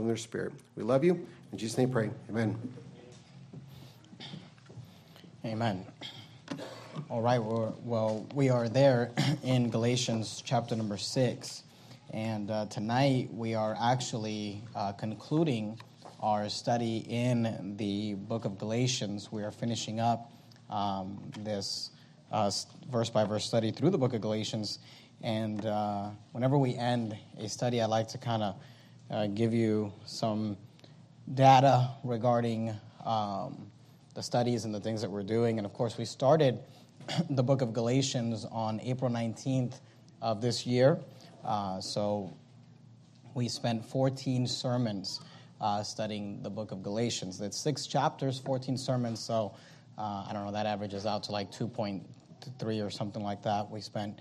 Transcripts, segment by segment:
in their spirit. We love you. In Jesus' name, pray. Amen. Amen. All right, well, we are there in Galatians chapter number six. And uh, tonight we are actually uh, concluding our study in the book of Galatians. We are finishing up um, this uh, verse by verse study through the book of Galatians. And uh, whenever we end a study, I like to kind of uh, give you some data regarding um, the studies and the things that we're doing. And of course, we started the book of Galatians on April 19th of this year. Uh, so we spent 14 sermons uh, studying the book of Galatians. That's six chapters, 14 sermons. So uh, I don't know, that averages out to like 2.3 or something like that. We spent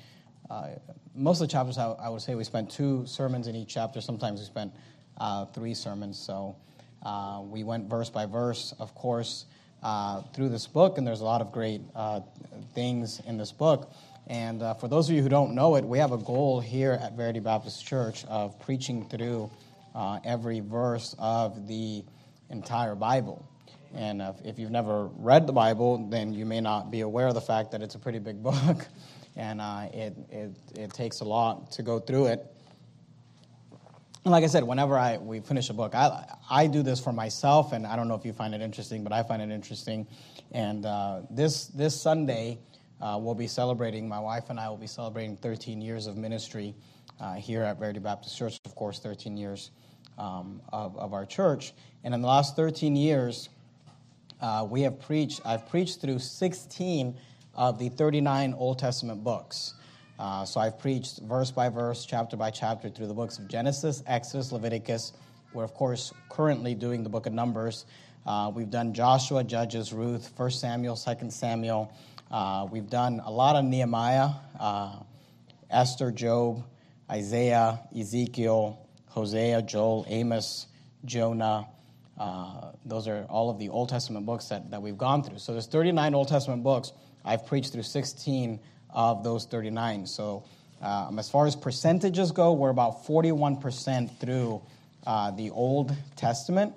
uh, most of the chapters, I, I, would say we spent two sermons in each chapter. Sometimes we spent uh, three sermons. So uh, we went verse by verse, of course, uh, through this book, and there's a lot of great uh, things in this book. And uh, for those of you who don't know it, we have a goal here at Verity Baptist Church of preaching through every verse of the entire Bible. And if, if you've never read the Bible, then you may not be aware of the fact that it's a pretty big book and uh, it, it, it takes a lot to go through it. And like I said, whenever I, we finish a book, I, I do this for myself, and I don't know if you find it interesting, but I find it interesting. And uh, this, this Sunday, uh, we'll be celebrating, my wife and I will be celebrating 13 years of ministry uh, here at Verity Baptist Church, of course, 13 years um, of, of our church. And in the last 13 years, uh, we have preached, I've preached through 16 of the 39 Old Testament books. Uh, so I've preached verse by verse, chapter by chapter through the books of Genesis, Exodus, Leviticus. We're, of course, currently doing the book of Numbers. Uh, we've done Joshua, Judges, Ruth, 1 Samuel, 2 Samuel. Uh, we've done a lot of Nehemiah, uh, Esther, Job, Isaiah, Ezekiel, Hosea, Joel, Amos, Jonah. Uh, those are all of the Old Testament books that, that we've gone through. So there's 39 Old Testament books. I've preached through 16 of those 39. So, um, as far as percentages go, we're about 41% through uh, the Old Testament.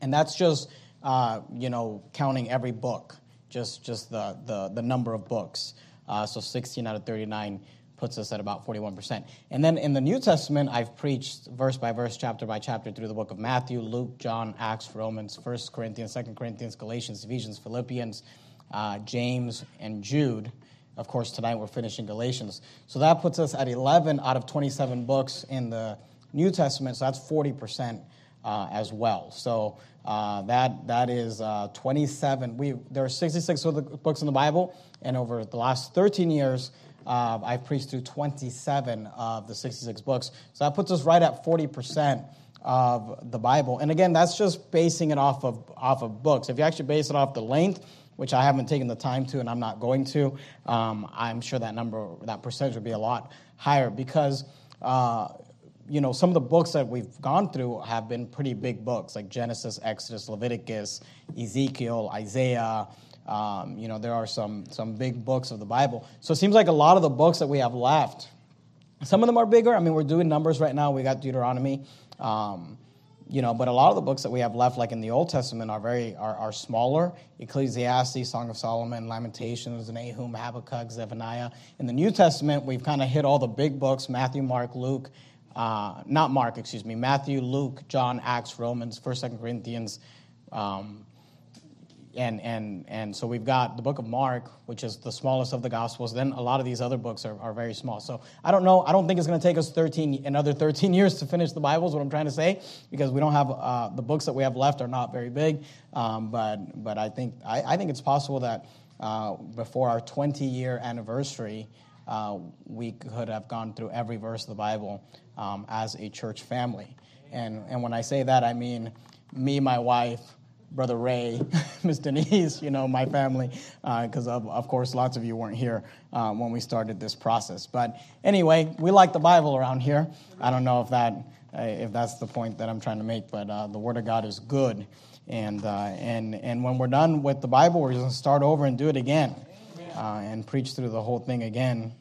And that's just, uh, you know, counting every book, just, just the, the, the number of books. Uh, so 16 out of 39 puts us at about 41%. And then in the New Testament, I've preached verse by verse, chapter by chapter through the book of Matthew, Luke, John, Acts, Romans, 1 Corinthians, 2 Corinthians, Galatians, Ephesians, Philippians, uh, James, and Jude. Of course, tonight we're finishing Galatians. So that puts us at 11 out of 27 books in the New Testament. So that's 40% uh, as well. So uh, that that is uh, 27. We there are 66 books in the Bible, and over the last 13 years, uh, I've preached through 27 of the 66 books. So that puts us right at 40% of the Bible. And again, that's just basing it off of off of books. If you actually base it off the length, which I haven't taken the time to and I'm not going to, um, I'm sure that number, that percentage would be a lot higher because, uh, you know, some of the books that we've gone through have been pretty big books like Genesis, Exodus, Leviticus, Ezekiel, Isaiah. Um, you know, there are some, some big books of the Bible. So it seems like a lot of the books that we have left, some of them are bigger. I mean, we're doing numbers right now. We got Deuteronomy. Um, you know, but a lot of the books that we have left, like in the Old Testament, are very are, are smaller. Ecclesiastes, Song of Solomon, Lamentations, Nahum, Habakkuk, Zephaniah. In the New Testament, we've kind of hit all the big books: Matthew, Mark, Luke, uh, not Mark, excuse me, Matthew, Luke, John, Acts, Romans, First, Second Corinthians, um, and and and so we've got the book of Mark, which is the smallest of the Gospels. Then a lot of these other books are, are very small. So I don't know. I don't think it's going to take us 13 another 13 years to finish the Bible. Is what I'm trying to say because we don't have uh, the books that we have left are not very big. Um, but but I think I, I think it's possible that uh, before our 20 year anniversary. Uh, we could have gone through every verse of the Bible um, as a church family. And, and when I say that, I mean me, my wife, Brother Ray, Miss Denise, you know, my family, because uh, of, of course lots of you weren't here uh, when we started this process. But anyway, we like the Bible around here. I don't know if that uh, if that's the point that I'm trying to make, but uh, the Word of God is good, and uh, and and when we're done with the Bible, we're just going to start over and do it again, uh, and preach through the whole thing again.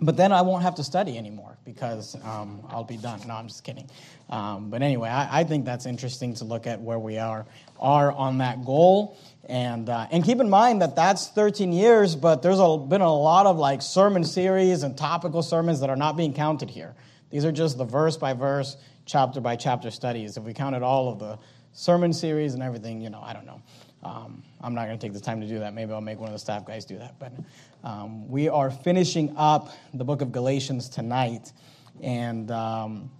But then I won't have to study anymore because um, I'll be done. No, I'm just kidding. Um, but anyway, I, I, think that's interesting to look at where we are are on that goal, and uh, and keep in mind that that's 13 years, but there's a, been a lot of like sermon series and topical sermons that are not being counted here. These are just the verse by verse, chapter by chapter studies. If we counted all of the sermon series and everything, you know, I don't know. Um, I'm not going to take the time to do that. Maybe I'll make one of the staff guys do that. But um, we are finishing up the book of Galatians tonight, and um,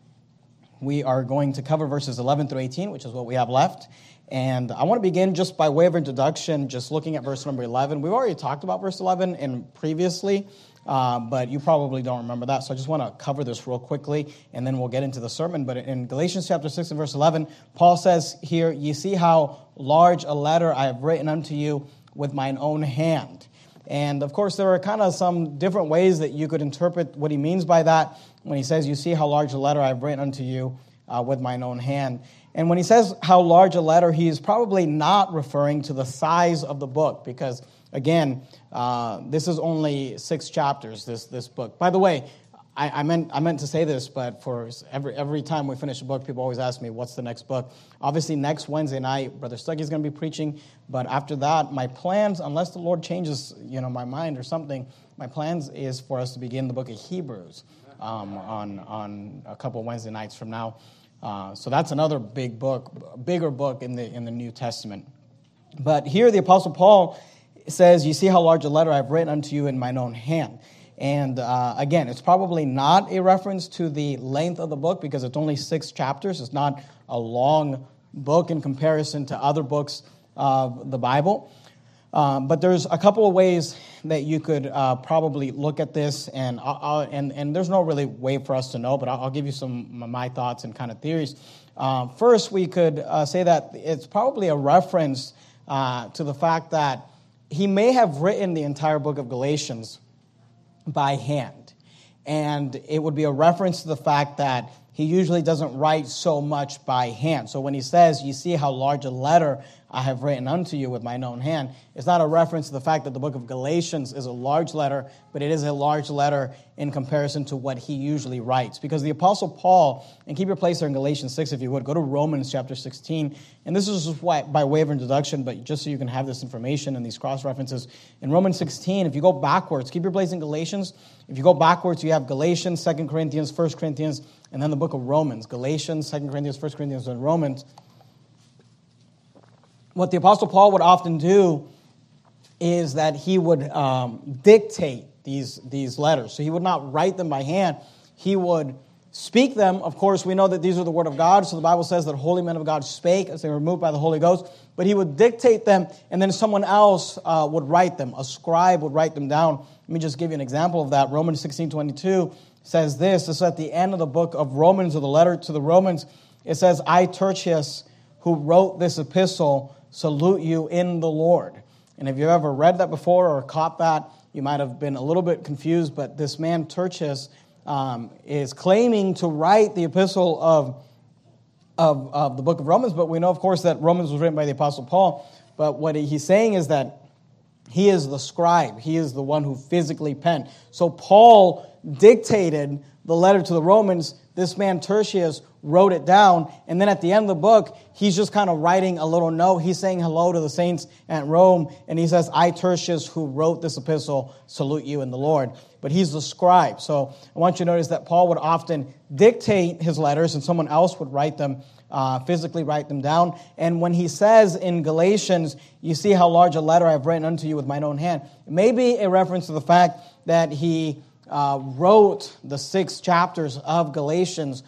we are going to cover verses 11 through 18, which is what we have left. And I want to begin just by way of introduction, just looking at verse number 11. We've already talked about verse 11 in previously, uh, but you probably don't remember that. So I just want to cover this real quickly, and then we'll get into the sermon. But in Galatians chapter 6 and verse 11, Paul says here, You see how large a letter I have written unto you with mine own hand. And of course, there are kind of some different ways that you could interpret what he means by that when he says, You see how large a letter I have written unto you uh, with mine own hand. And when he says how large a letter, he is probably not referring to the size of the book because, again, uh, this is only six chapters, this, this book. By the way, I, I, meant, I meant to say this, but for every, every time we finish a book, people always ask me, what's the next book? Obviously, next Wednesday night, Brother Stuckey is going to be preaching. But after that, my plans, unless the Lord changes you know, my mind or something, my plans is for us to begin the book of Hebrews um, on, on a couple Wednesday nights from now. Uh, so that's another big book, bigger book in the, in the New Testament. But here the Apostle Paul says, You see how large a letter I've written unto you in mine own hand. And uh, again, it's probably not a reference to the length of the book because it's only six chapters. It's not a long book in comparison to other books of the Bible. Um, but there's a couple of ways that you could uh, probably look at this, and, I'll, and, and there's no really way for us to know, but I'll, I'll give you some of my thoughts and kind of theories. Uh, first, we could uh, say that it's probably a reference uh, to the fact that he may have written the entire book of Galatians by hand. And it would be a reference to the fact that he usually doesn't write so much by hand. So when he says, You see how large a letter I have written unto you with mine own hand. It's not a reference to the fact that the book of Galatians is a large letter, but it is a large letter in comparison to what he usually writes. Because the Apostle Paul, and keep your place there in Galatians 6 if you would, go to Romans chapter 16. And this is by way of introduction, but just so you can have this information and these cross references. In Romans 16, if you go backwards, keep your place in Galatians. If you go backwards, you have Galatians, 2 Corinthians, 1 Corinthians, and then the book of Romans. Galatians, 2 Corinthians, 1 Corinthians, and Romans what the Apostle Paul would often do is that he would um, dictate these, these letters. So he would not write them by hand, he would speak them. Of course, we know that these are the Word of God, so the Bible says that holy men of God spake as they were moved by the Holy Ghost. But he would dictate them, and then someone else uh, would write them. A scribe would write them down. Let me just give you an example of that. Romans 16 22 says this. This is at the end of the book of Romans, or the letter to the Romans. It says, I, Tertius, who wrote this epistle, salute you in the Lord. And if you've ever read that before or caught that, you might have been a little bit confused, but this man, Tertius, um, is claiming to write the epistle of, of, of, the book of Romans, but we know, of course, that Romans was written by the Apostle Paul. But what he's saying is that he is the scribe, he is the one who physically penned. So Paul dictated the letter to the Romans. This man, Tertius, wrote it down. And then at the end of the book, he's just kind of writing a little note. He's saying hello to the saints at Rome. And he says, I, Tertius, who wrote this epistle, salute you in the Lord. But he's the scribe. So I want you to notice that Paul would often dictate his letters and someone else would write them, uh, physically write them down. And when he says in Galatians, you see how large a letter I've written unto you with mine own hand, it may be a reference to the fact that he uh, wrote the six chapters of Galatians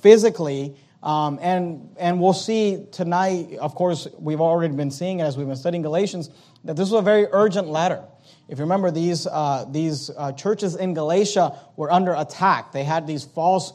physically. Um, and, and we'll see tonight, of course, we've already been seeing it as we've been studying Galatians, that this was a very urgent letter. If you remember, these, uh, these uh, churches in Galatia were under attack. They had these false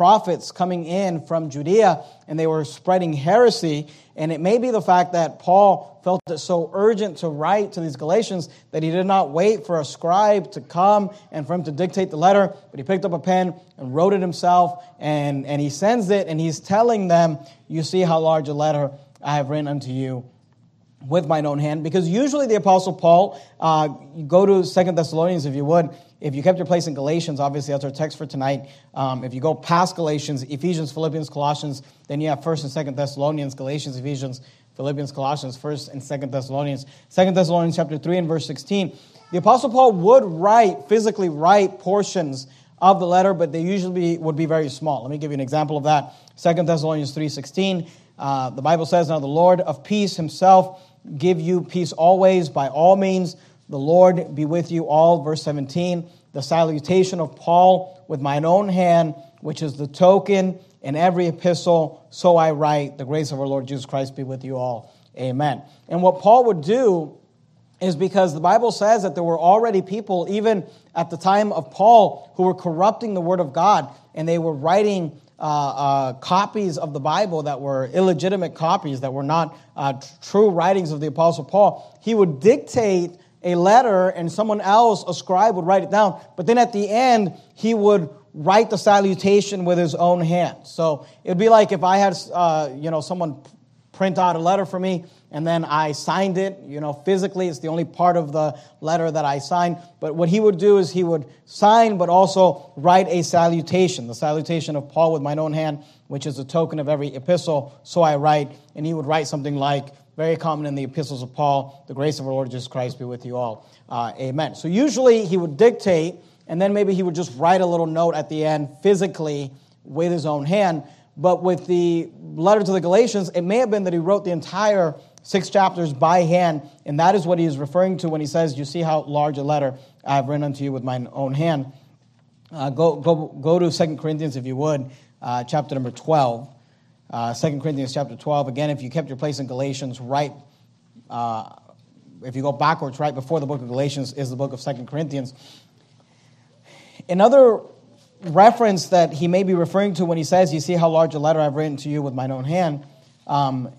prophets coming in from Judea and they were spreading heresy. And it may be the fact that Paul felt it so urgent to write to these Galatians that he did not wait for a scribe to come and for him to dictate the letter, but he picked up a pen and wrote it himself and, and he sends it and he's telling them, You see how large a letter I have written unto you with mine own hand because usually the apostle paul uh, go to second thessalonians if you would if you kept your place in Galatians, obviously that's our text for tonight. Um, if you go past Galatians, Ephesians, Philippians, Colossians, then you have First and Second Thessalonians, Galatians, Ephesians, Philippians, Colossians, First and Second Thessalonians, Second Thessalonians chapter three and verse sixteen. The Apostle Paul would write physically write portions of the letter, but they usually would be very small. Let me give you an example of that. Second Thessalonians three sixteen. Uh, the Bible says, "Now the Lord of peace Himself give you peace always by all means." The Lord be with you all. Verse 17, the salutation of Paul with mine own hand, which is the token in every epistle. So I write, the grace of our Lord Jesus Christ be with you all. Amen. And what Paul would do is because the Bible says that there were already people, even at the time of Paul, who were corrupting the Word of God, and they were writing uh, uh, copies of the Bible that were illegitimate copies, that were not uh, true writings of the Apostle Paul. He would dictate a letter and someone else, a scribe, would write it down. But then at the end, he would write the salutation with his own hand. So it would be like if I had, uh, you know, someone print out a letter for me and then I signed it, you know, physically. It's the only part of the letter that I signed. But what he would do is he would sign, but also write a salutation, the salutation of Paul with mine own hand, which is a token of every epistle. So I write, and he would write something like, very common in the epistles of Paul. The grace of our Lord Jesus Christ be with you all. Uh, amen. So usually he would dictate, and then maybe he would just write a little note at the end physically with his own hand. But with the letter to the Galatians, it may have been that he wrote the entire six chapters by hand, and that is what he is referring to when he says, You see how large a letter I have written unto you with my own hand. Uh, go, go, go to 2 Corinthians, if you would, uh, chapter number 12. Uh, 2 Corinthians chapter 12, again, if you kept your place in Galatians, right, uh, if you go backwards, right before the book of Galatians is the book of 2 Corinthians. Another reference that he may be referring to when he says, You see how large a letter I've written to you with mine own hand, um,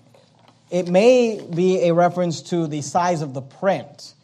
it may be a reference to the size of the print.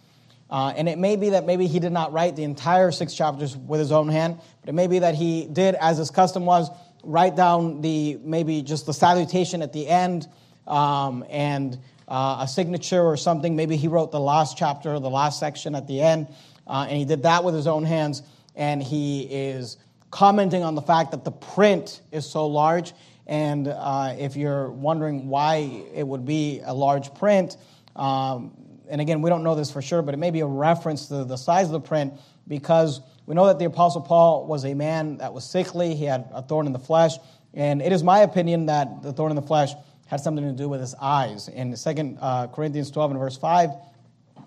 Uh, and it may be that maybe he did not write the entire six chapters with his own hand, but it may be that he did, as his custom was, write down the maybe just the salutation at the end um, and uh, a signature or something. Maybe he wrote the last chapter, or the last section at the end, uh, and he did that with his own hands. And he is commenting on the fact that the print is so large. And uh, if you're wondering why it would be a large print, um, and again, we don't know this for sure, but it may be a reference to the size of the print because we know that the Apostle Paul was a man that was sickly, he had a thorn in the flesh, and it is my opinion that the thorn in the flesh had something to do with his eyes. In 2 uh, Corinthians 12 and verse 5,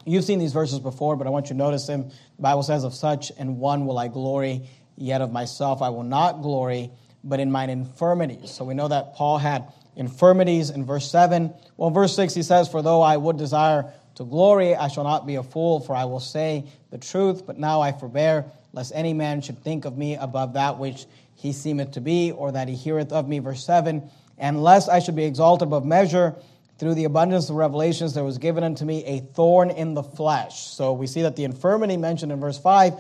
you've seen these verses before, but I want you to notice them. The Bible says, Of such and one will I glory, yet of myself I will not glory, but in mine infirmities. So we know that Paul had infirmities in verse 7. Well, verse 6, he says, For though I would desire to glory, I shall not be a fool, for I will say the truth, but now I forbear lest any man should think of me above that which he seemeth to be, or that he heareth of me. Verse 7 And lest I should be exalted above measure, through the abundance of revelations, there was given unto me a thorn in the flesh. So we see that the infirmity mentioned in verse 5,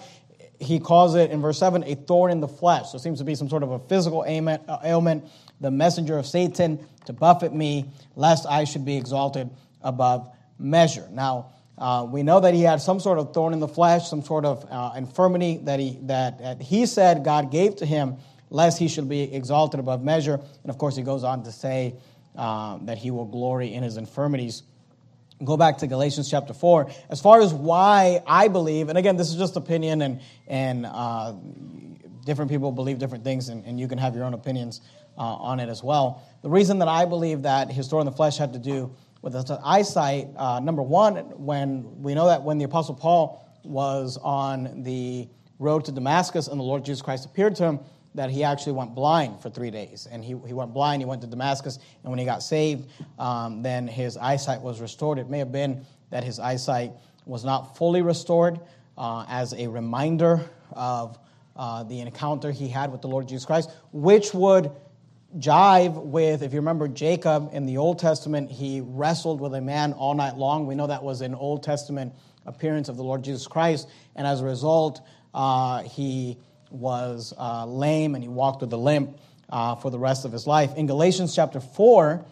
he calls it in verse 7 a thorn in the flesh. So it seems to be some sort of a physical uh, ailment, the messenger of Satan to buffet me, lest I should be exalted above measure. Now, uh, we know that he had some sort of thorn in the flesh, some sort of uh, infirmity that he, that, that he said God gave to him, lest he should be exalted above measure. And of course, he goes on to say uh, that he will glory in his infirmities. Go back to Galatians chapter 4. As far as why I believe, and again, this is just opinion, and, and uh, different people believe different things, and, and you can have your own opinions on it as well. The reason that I believe that his thorn in the flesh had to do with his eyesight, uh, number one, when we know that when the Apostle Paul was on the road to Damascus and the Lord Jesus Christ appeared to him, that he actually went blind for three days. And he, he went blind, he went to Damascus, and when he got saved, um, then his eyesight was restored. It may have been that his eyesight was not fully restored uh, as a reminder of uh, the encounter he had with the Lord Jesus Christ, which would jive with, if you remember Jacob in the Old Testament, he wrestled with a man all night long. We know that was an Old Testament appearance of the Lord Jesus Christ. And as a result, uh, he was uh, lame and he walked with a limp uh, for the rest of his life. In Galatians chapter 4,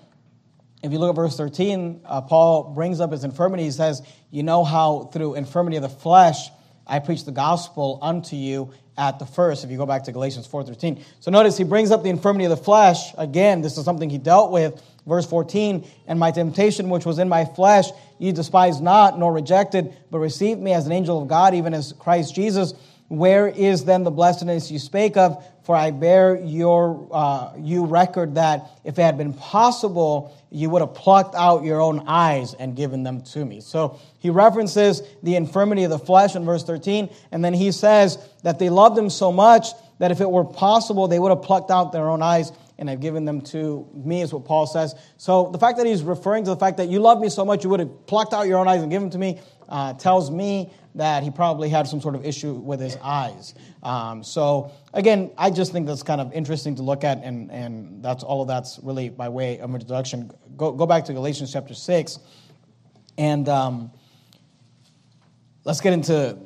if you look at verse 13, uh, Paul brings up his infirmity. He says, You know how through infirmity of the flesh I preach the gospel unto you at the first, if you go back to Galatians 4.13. So notice he brings up the infirmity of the flesh. Again, this is something he dealt with. Verse 14, and my temptation which was in my flesh, ye despised not, nor rejected, but received me as an angel of God, even as Christ Jesus. Where is then the blessedness you spake of? For I bear your uh, you record that if it had been possible, you would have plucked out your own eyes and given them to me. So he references the infirmity of the flesh in verse 13, and then he says that they loved him so much that if it were possible, they would have plucked out their own eyes and I've given them to me, is what Paul says. So the fact that he's referring to the fact that you love me so much, you would have plucked out your own eyes and given them to me, uh, tells me that he probably had some sort of issue with his eyes. Um, so again, I just think that's kind of interesting to look at, and, and that's all of that's really by way of introduction. Go, go back to Galatians chapter 6, and um, let's get into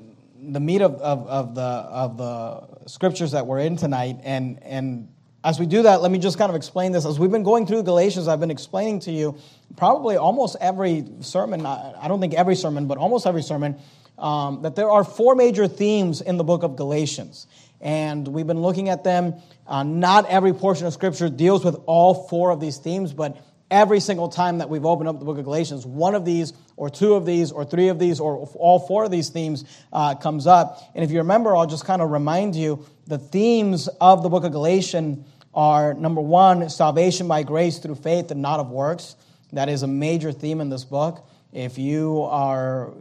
the meat of, of, of, the, of the scriptures that we're in tonight. And, and as we do that, let me just kind of explain this. As we've been going through Galatians, I've been explaining to you probably almost every sermon, I don't think every sermon, but almost every sermon, um, that there are four major themes in the book of Galatians. And we've been looking at them. Uh, not every portion of Scripture deals with all four of these themes, but every single time that we've opened up the book of Galatians, one of these, or two of these, or three of these, or all four of these themes uh, comes up. And if you remember, I'll just kind of remind you the themes of the book of Galatians are number one, salvation by grace through faith and not of works. That is a major theme in this book. If you are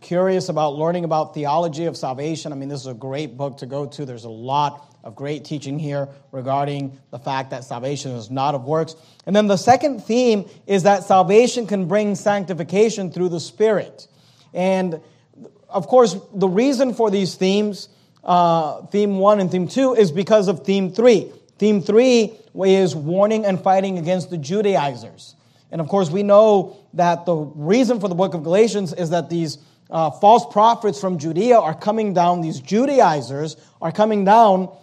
curious about learning about theology of salvation, I mean, this is a great book to go to. There's a lot of great teaching here regarding the fact that salvation is not of works. And then the second theme is that salvation can bring sanctification through the Spirit. And of course, the reason for these themes, uh, theme one and theme two, is because of theme three. Theme three is warning and fighting against the Judaizers. And of course, we know that the reason for the book of Galatians is that these uh, false prophets from Judea are coming down, these Judaizers are coming down,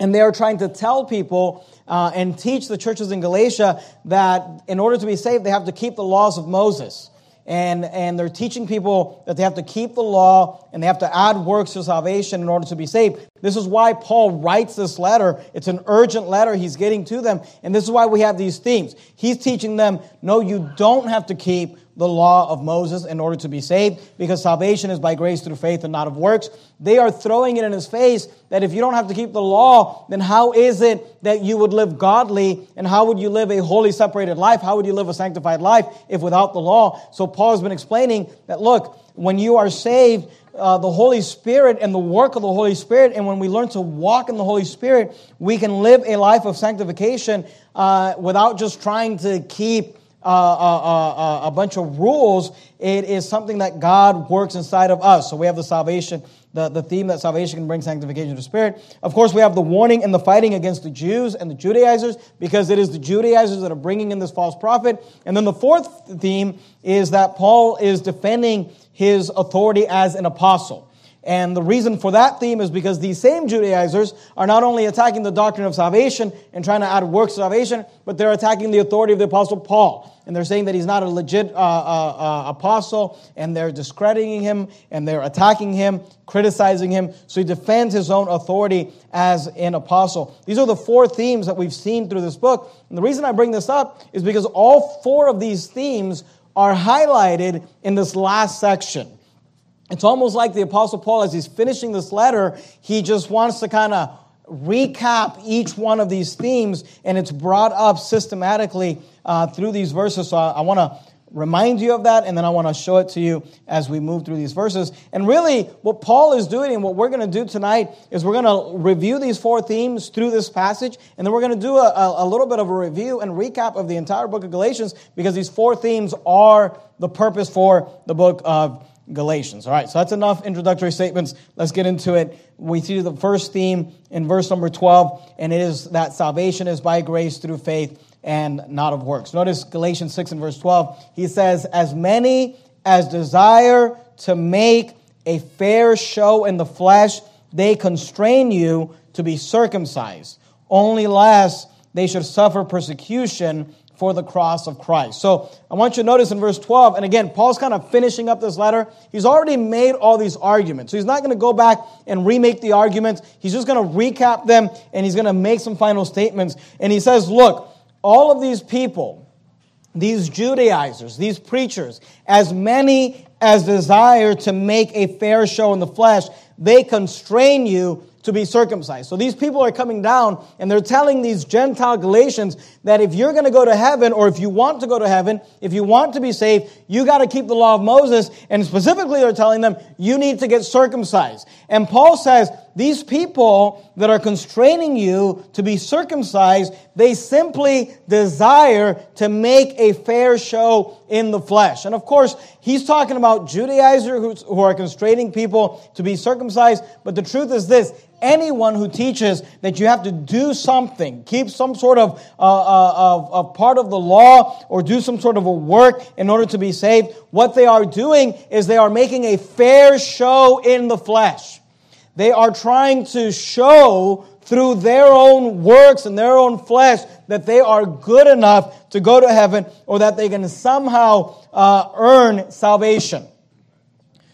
and they are trying to tell people uh, and teach the churches in Galatia that in order to be saved, they have to keep the laws of Moses and, and they're teaching people that they have to keep the law and they have to add works to salvation in order to be saved. This is why Paul writes this letter. It's an urgent letter he's getting to them. And this is why we have these themes. He's teaching them, no, you don't have to keep the law of Moses in order to be saved because salvation is by grace through faith and not of works. They are throwing it in his face that if you don't have to keep the law, then how is it that you would live godly and how would you live a holy separated life? How would you live a sanctified life if without the law? So Paul has been explaining that look, when you are saved, uh, the Holy Spirit and the work of the Holy Spirit, and when we learn to walk in the Holy Spirit, we can live a life of sanctification uh, without just trying to keep uh, uh, uh, a bunch of rules. It is something that God works inside of us. So we have the salvation, the, the theme that salvation can bring sanctification to the spirit. Of course, we have the warning and the fighting against the Jews and the Judaizers because it is the Judaizers that are bringing in this false prophet. And then the fourth theme is that Paul is defending his authority as an apostle. And the reason for that theme is because these same Judaizers are not only attacking the doctrine of salvation and trying to add works to salvation, but they're attacking the authority of the apostle Paul. And they're saying that he's not a legit uh, uh, uh, apostle, and they're discrediting him, and they're attacking him, criticizing him. So he defends his own authority as an apostle. These are the four themes that we've seen through this book. And the reason I bring this up is because all four of these themes are highlighted in this last section. It's almost like the Apostle Paul, as he's finishing this letter, he just wants to kind of recap each one of these themes, and it's brought up systematically uh, through these verses. So I, I want to remind you of that, and then I want to show it to you as we move through these verses. And really, what Paul is doing and what we're going to do tonight is we're going to review these four themes through this passage, and then we're going to do a, a little bit of a review and recap of the entire book of Galatians because these four themes are the purpose for the book of Galatians. All right, so that's enough introductory statements. Let's get into it. We see the first theme in verse number 12, and it is that salvation is by grace through faith and not of works. Notice Galatians 6 and verse 12. He says, As many as desire to make a fair show in the flesh, they constrain you to be circumcised, only lest they should suffer persecution for the cross of Christ. So I want you to notice in verse 12, and again, Paul's kind of finishing up this letter. He's already made all these arguments. So he's not going to go back and remake the arguments. He's just going to recap them and he's going to make some final statements. And he says, Look, all of these people, these Judaizers, these preachers, as many as desire to make a fair show in the flesh, they constrain you to be circumcised. So these people are coming down and they're telling these Gentile Galatians that if you're going to go to heaven or if you want to go to heaven, if you want to be saved, you got to keep the law of Moses. And specifically, they're telling them you need to get circumcised. And Paul says these people that are constraining you to be circumcised, they simply desire to make a fair show in the flesh. And of course, he's talking about Judaizers who are constraining people to be circumcised. But the truth is this anyone who teaches that you have to do something, keep some sort of, uh, uh, part of the law, or do some sort of a work in order to be saved, what they are doing is they are making a fair show in the flesh. They are trying to show through their own works and their own flesh that they are good enough to go to heaven or that they can somehow uh, earn salvation.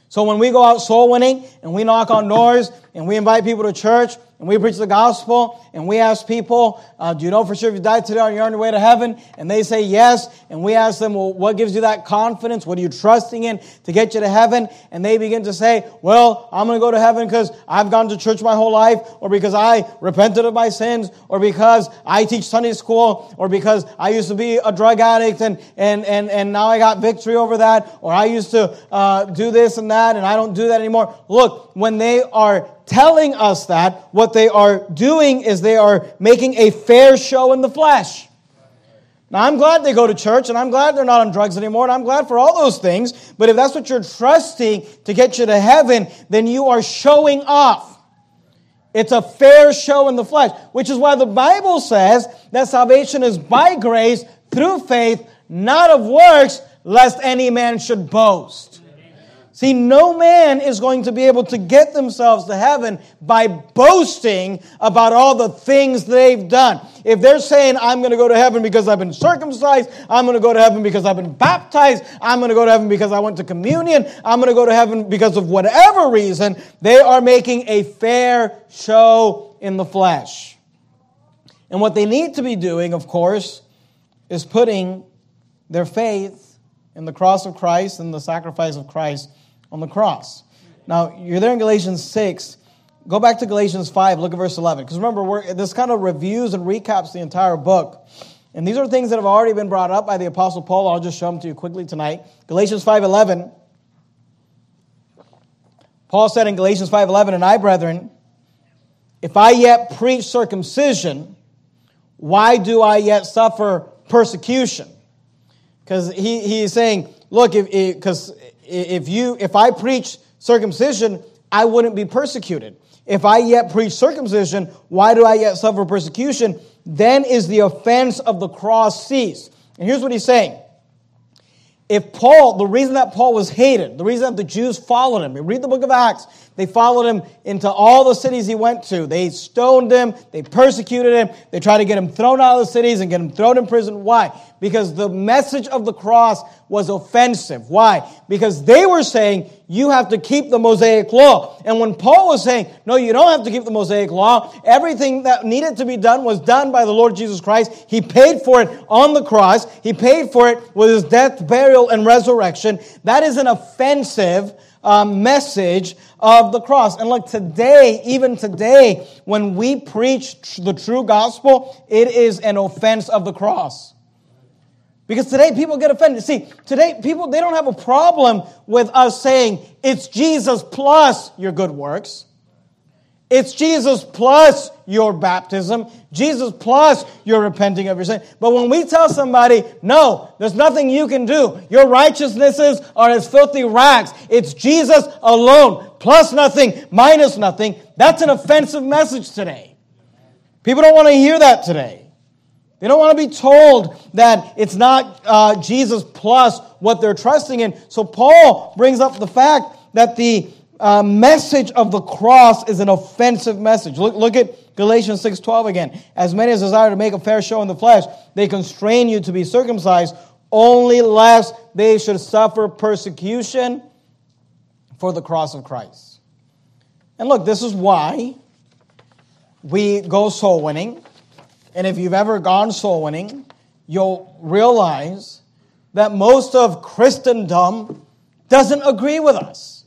So when we go out soul winning and we knock on doors and we invite people to church and we preach the gospel and we ask people, uh, do you know for sure if you died today, are you on your way to heaven? And they say yes. And we ask them, well, what gives you that confidence? What are you trusting in to get you to heaven? And they begin to say, well, I'm going to go to heaven because I've gone to church my whole life or because I repented of my sins or because I teach Sunday school or because I used to be a drug addict and, and, and, and now I got victory over that or I used to uh, do this and that and I don't do that anymore. Look, when they are telling us that, what they are doing is they are making a fair show in the flesh. Now, I'm glad they go to church and I'm glad they're not on drugs anymore and I'm glad for all those things. But if that's what you're trusting to get you to heaven, then you are showing off. It's a fair show in the flesh, which is why the Bible says that salvation is by grace through faith, not of works, lest any man should boast. See, no man is going to be able to get themselves to heaven by boasting about all the things they've done. If they're saying, I'm going to go to heaven because I've been circumcised, I'm going to go to heaven because I've been baptized, I'm going to go to heaven because I went to communion, I'm going to go to heaven because of whatever reason, they are making a fair show in the flesh. And what they need to be doing, of course, is putting their faith in the cross of Christ and the sacrifice of Christ on the cross. Now, you're there in Galatians 6. Go back to Galatians 5, look at verse 11. Because remember, this kind of reviews and recaps the entire book. And these are things that have already been brought up by the Apostle Paul. I'll just show them to you quickly tonight. Galatians 5.11. Paul said in Galatians 5.11, And I, brethren, if I yet preach circumcision, why do I yet suffer persecution? Because he, he is saying, look, because if you if I preach circumcision, I wouldn't be persecuted. If I yet preach circumcision, why do I yet suffer persecution? Then is the offense of the cross ceased. And here's what he's saying. If Paul, the reason that Paul was hated, the reason that the Jews followed him, read the book of Acts, they followed him into all the cities he went to. They stoned him, they persecuted him, they tried to get him thrown out of the cities and get him thrown in prison. Why? Because the message of the cross was offensive. Why? Because they were saying, you have to keep the Mosaic law. And when Paul was saying, no, you don't have to keep the Mosaic law, everything that needed to be done was done by the Lord Jesus Christ. He paid for it on the cross. He paid for it with his death, burial, and resurrection. That is an offensive uh, message of the cross. And look, today, even today, when we preach the true gospel, it is an offense of the cross. Because today people get offended. See, today people, they don't have a problem with us saying it's Jesus plus your good works. It's Jesus plus your baptism, Jesus plus your repenting of your sin. But when we tell somebody, no, there's nothing you can do, your righteousnesses are as filthy rags, it's Jesus alone, plus nothing, minus nothing, that's an offensive message today. People don't want to hear that today. They don't want to be told that it's not uh, Jesus plus what they're trusting in. So Paul brings up the fact that the uh, message of the cross is an offensive message. Look, look at Galatians 6:12 again. As many as desire to make a fair show in the flesh, they constrain you to be circumcised, only lest they should suffer persecution for the cross of Christ. And look, this is why we go soul winning. And if you've ever gone soul winning, you'll realize that most of Christendom doesn't agree with us.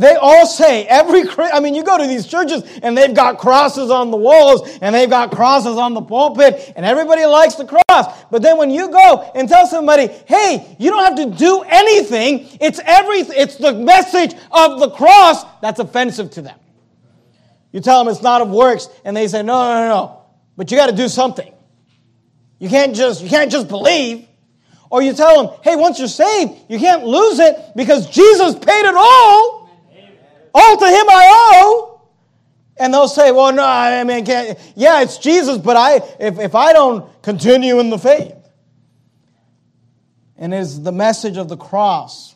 They all say, every, I mean, you go to these churches and they've got crosses on the walls and they've got crosses on the pulpit and everybody likes the cross. But then when you go and tell somebody, hey, you don't have to do anything, it's everything, it's the message of the cross that's offensive to them. You tell them it's not of works and they say, no, no, no, no, but you got to do something. You can't just, you can't just believe. Or you tell them, hey, once you're saved, you can't lose it because Jesus paid it all. All to him I owe. And they'll say, well, no, I mean, can't, yeah, it's Jesus, but I, if, if I don't continue in the faith. And it's the message of the cross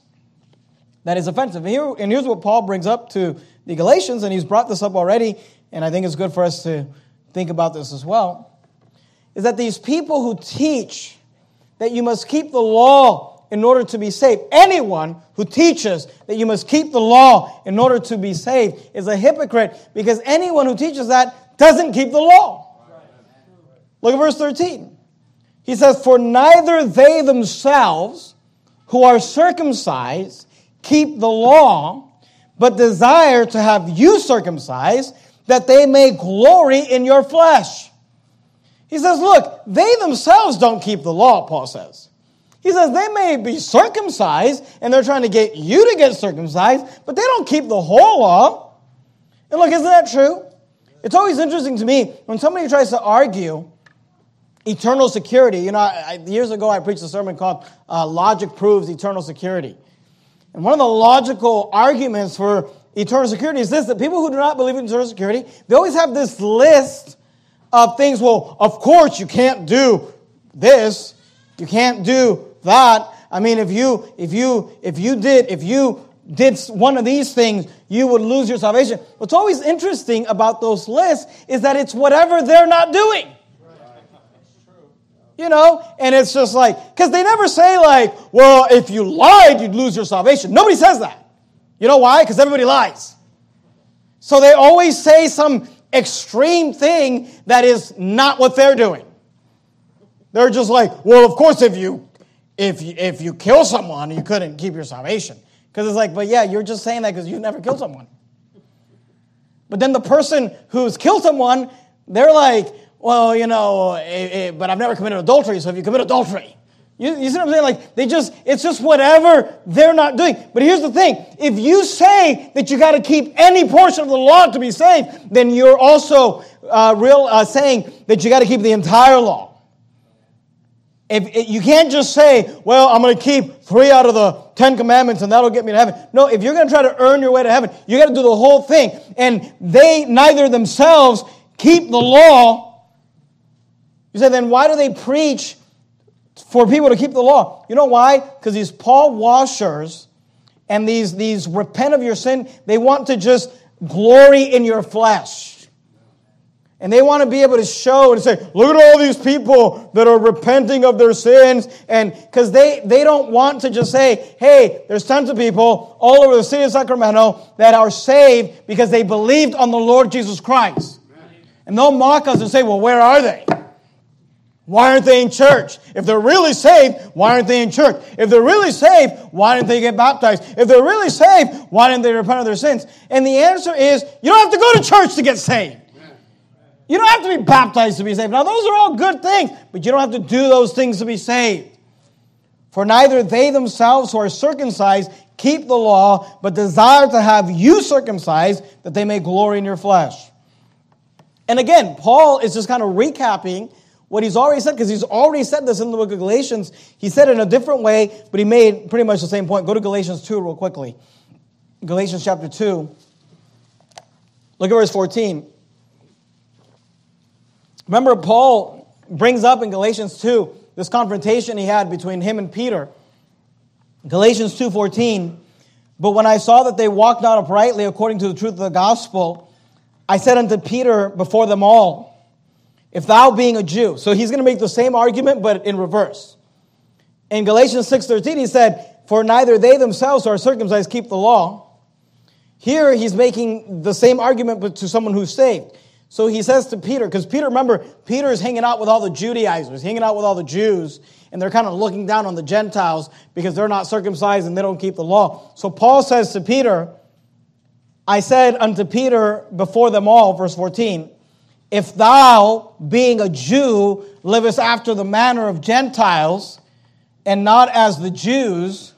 that is offensive. And here's what Paul brings up to the Galatians, and he's brought this up already, and I think it's good for us to think about this as well, is that these people who teach that you must keep the law in order to be saved. Anyone who teaches that you must keep the law in order to be saved is a hypocrite because anyone who teaches that doesn't keep the law. Look at verse 13. He says, For neither they themselves who are circumcised keep the law, but desire to have you circumcised, that they may glory in your flesh. He says, Look, they themselves don't keep the law, Paul says. He says they may be circumcised and they're trying to get you to get circumcised, but they don't keep the whole law. And look, isn't that true? It's always interesting to me when somebody tries to argue eternal security. You know, I, years ago I preached a sermon called uh, Logic Proves Eternal Security. And one of the logical arguments for eternal security is this that people who do not believe in eternal security, they always have this list of things. Well, of course, you can't do this, you can't do that. I mean, if you, if you, if you did, if you did one of these things, you would lose your salvation. What's always interesting about those lists is that it's whatever they're not doing. You know, and it's just like, because they never say, like, well, if you lied, you'd lose your salvation. Nobody says that. You know why? Because everybody lies. So they always say some extreme thing that is not what they're doing. They're just like, well, of course, if you if you, if you kill someone, you couldn't keep your salvation. Because it's like, but yeah, you're just saying that because you've never killed someone. But then the person who's killed someone, they're like, well, you know, it, eh, it, eh, but I've never committed adultery, so if you commit adultery, you, you see what I'm saying? Like, they just, it's just whatever they're not doing. But here's the thing if you say that you got to keep any portion of the law to be saved, then you're also uh, real uh, saying that you got to keep the entire law. If, you can't just say, well, I'm going to keep three out of the Ten Commandments and that'll get me to heaven. No, if you're going to try to earn your way to heaven, you got to do the whole thing. And they neither themselves keep the law. You say, then why do they preach for people to keep the law? You know why? Because these Paul Washers and these, these repent of your sin, they want to just glory in your flesh. And they want to be able to show and say, look at all these people that are repenting of their sins. And because they, they don't want to just say, hey, there's tons of people all over the city of Sacramento that are saved because they believed on the Lord Jesus Christ. And they'll mock us and say, well, where are they? Why aren't they in church? If they're really saved, why aren't they in church? If they're really saved, why didn't they get baptized? If they're really saved, why didn't they repent of their sins? And the answer is, you don't have to go to church to get saved. You don't have to be baptized to be saved. Now, those are all good things, but you don't have to do those things to be saved. For neither they themselves who are circumcised keep the law, but desire to have you circumcised, that they may glory in your flesh. And again, Paul is just kind of recapping what he's already said, because he's already said this in the book of Galatians. He said it in a different way, but he made pretty much the same point. Go to Galatians 2 real quickly. Galatians chapter 2. Look at verse 14. Remember, Paul brings up in Galatians 2 this confrontation he had between him and Peter. Galatians 2:14, but when I saw that they walked not uprightly according to the truth of the gospel, I said unto Peter before them all, if thou being a Jew, so he's going to make the same argument, but in reverse. In Galatians 6.13, he said, for neither they themselves are circumcised keep the law. Here he's making the same argument, but to someone who's saved. So he says to Peter, because Peter, remember, Peter is hanging out with all the Judaizers, hanging out with all the Jews, and they're kind of looking down on the Gentiles because they're not circumcised and they don't keep the law. So Paul says to Peter, I said unto Peter before them all, verse 14, if thou, being a Jew, livest after the manner of Gentiles, and not as the Jews,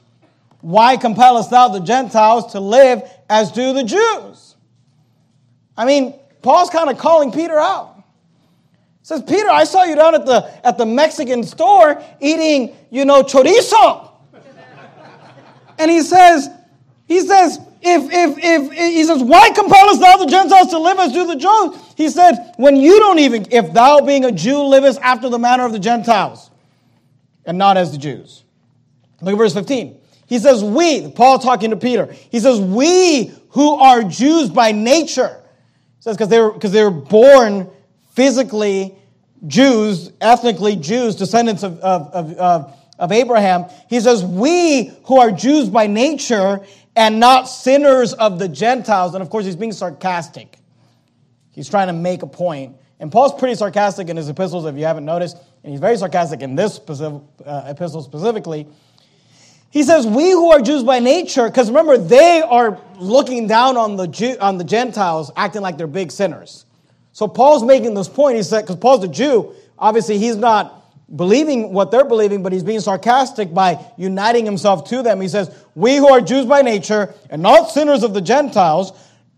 why compellest thou the Gentiles to live as do the Jews? I mean, Paul's kind of calling Peter out. He says, Peter, I saw you down at the, at the Mexican store eating, you know, chorizo. and he says, he says, if, if, if, he says, why compellest thou the Gentiles to live as do the Jews? He said, when you don't even, if thou being a Jew livest after the manner of the Gentiles and not as the Jews. Look at verse 15. He says, we, Paul talking to Peter, he says, we who are Jews by nature, says, because they were, because they were born physically Jews, ethnically Jews, descendants of, of, of, of, of Abraham. He says, we who are Jews by nature and not sinners of the Gentiles. And of course, he's being sarcastic. He's trying to make a point. And Paul's pretty sarcastic in his epistles, if you haven't noticed. And he's very sarcastic in this specific, uh, epistle specifically. He says, We who are Jews by nature, because remember, they are looking down on the, Jew, on the Gentiles, acting like they're big sinners. So Paul's making this point. He said, because Paul's a Jew, obviously he's not believing what they're believing, but he's being sarcastic by uniting himself to them. He says, We who are Jews by nature and not sinners of the Gentiles,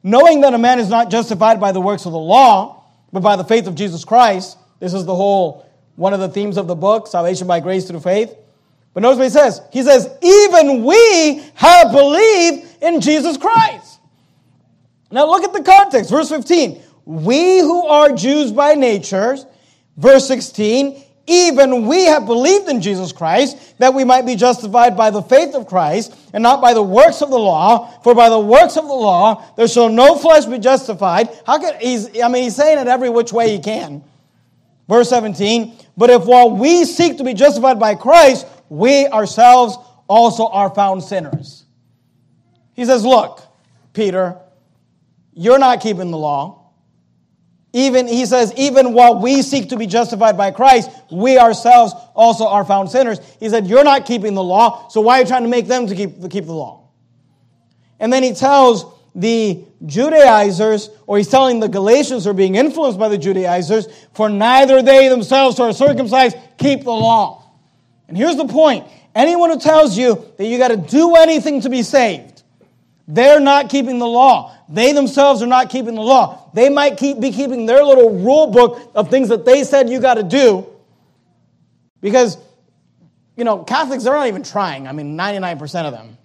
knowing that a man is not justified by the works of the law, but by the faith of Jesus Christ. This is the whole one of the themes of the book, salvation by grace through faith. But notice what he says. He says, even we have believed in Jesus Christ. Now look at the context. Verse 15. We who are Jews by nature, verse 16, even we have believed in Jesus Christ, that we might be justified by the faith of Christ, and not by the works of the law. For by the works of the law, there shall no flesh be justified. How can he's? I mean, he's saying it every which way he can. Verse 17. But if while we seek to be justified by Christ, we ourselves also are found sinners. He says, Look, Peter, you're not keeping the law. Even, he says, even while we seek to be justified by Christ, we ourselves also are found sinners. He said, You're not keeping the law, so why are you trying to make them to keep, keep the law? And then he tells the Judaizers, or he's telling the Galatians who are being influenced by the Judaizers, for neither they themselves who are circumcised keep the law. And here's the point anyone who tells you that you got to do anything to be saved, they're not keeping the law. They themselves are not keeping the law. They might keep, be keeping their little rule book of things that they said you got to do. Because, you know, Catholics, they're not even trying. I mean, 99% of them.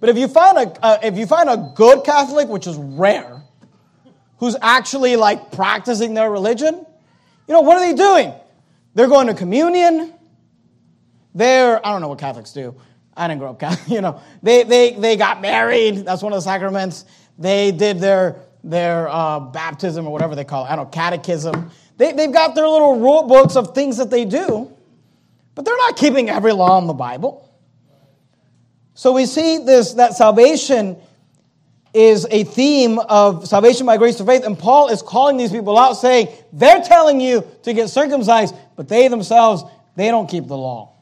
But if you find a, uh, if you find a good Catholic, which is rare, who's actually like practicing their religion, you know, what are they doing? They're going to communion. They're, I don't know what Catholics do. I didn't grow up Catholic, you know. They, they, they got married. That's one of the sacraments. They did their, their uh, baptism or whatever they call it. I don't know, catechism. They, they've got their little rule books of things that they do, but they're not keeping every law in the Bible. So we see this, that salvation is a theme of salvation by grace through faith. And Paul is calling these people out saying, they're telling you to get circumcised, but they themselves, they don't keep the law.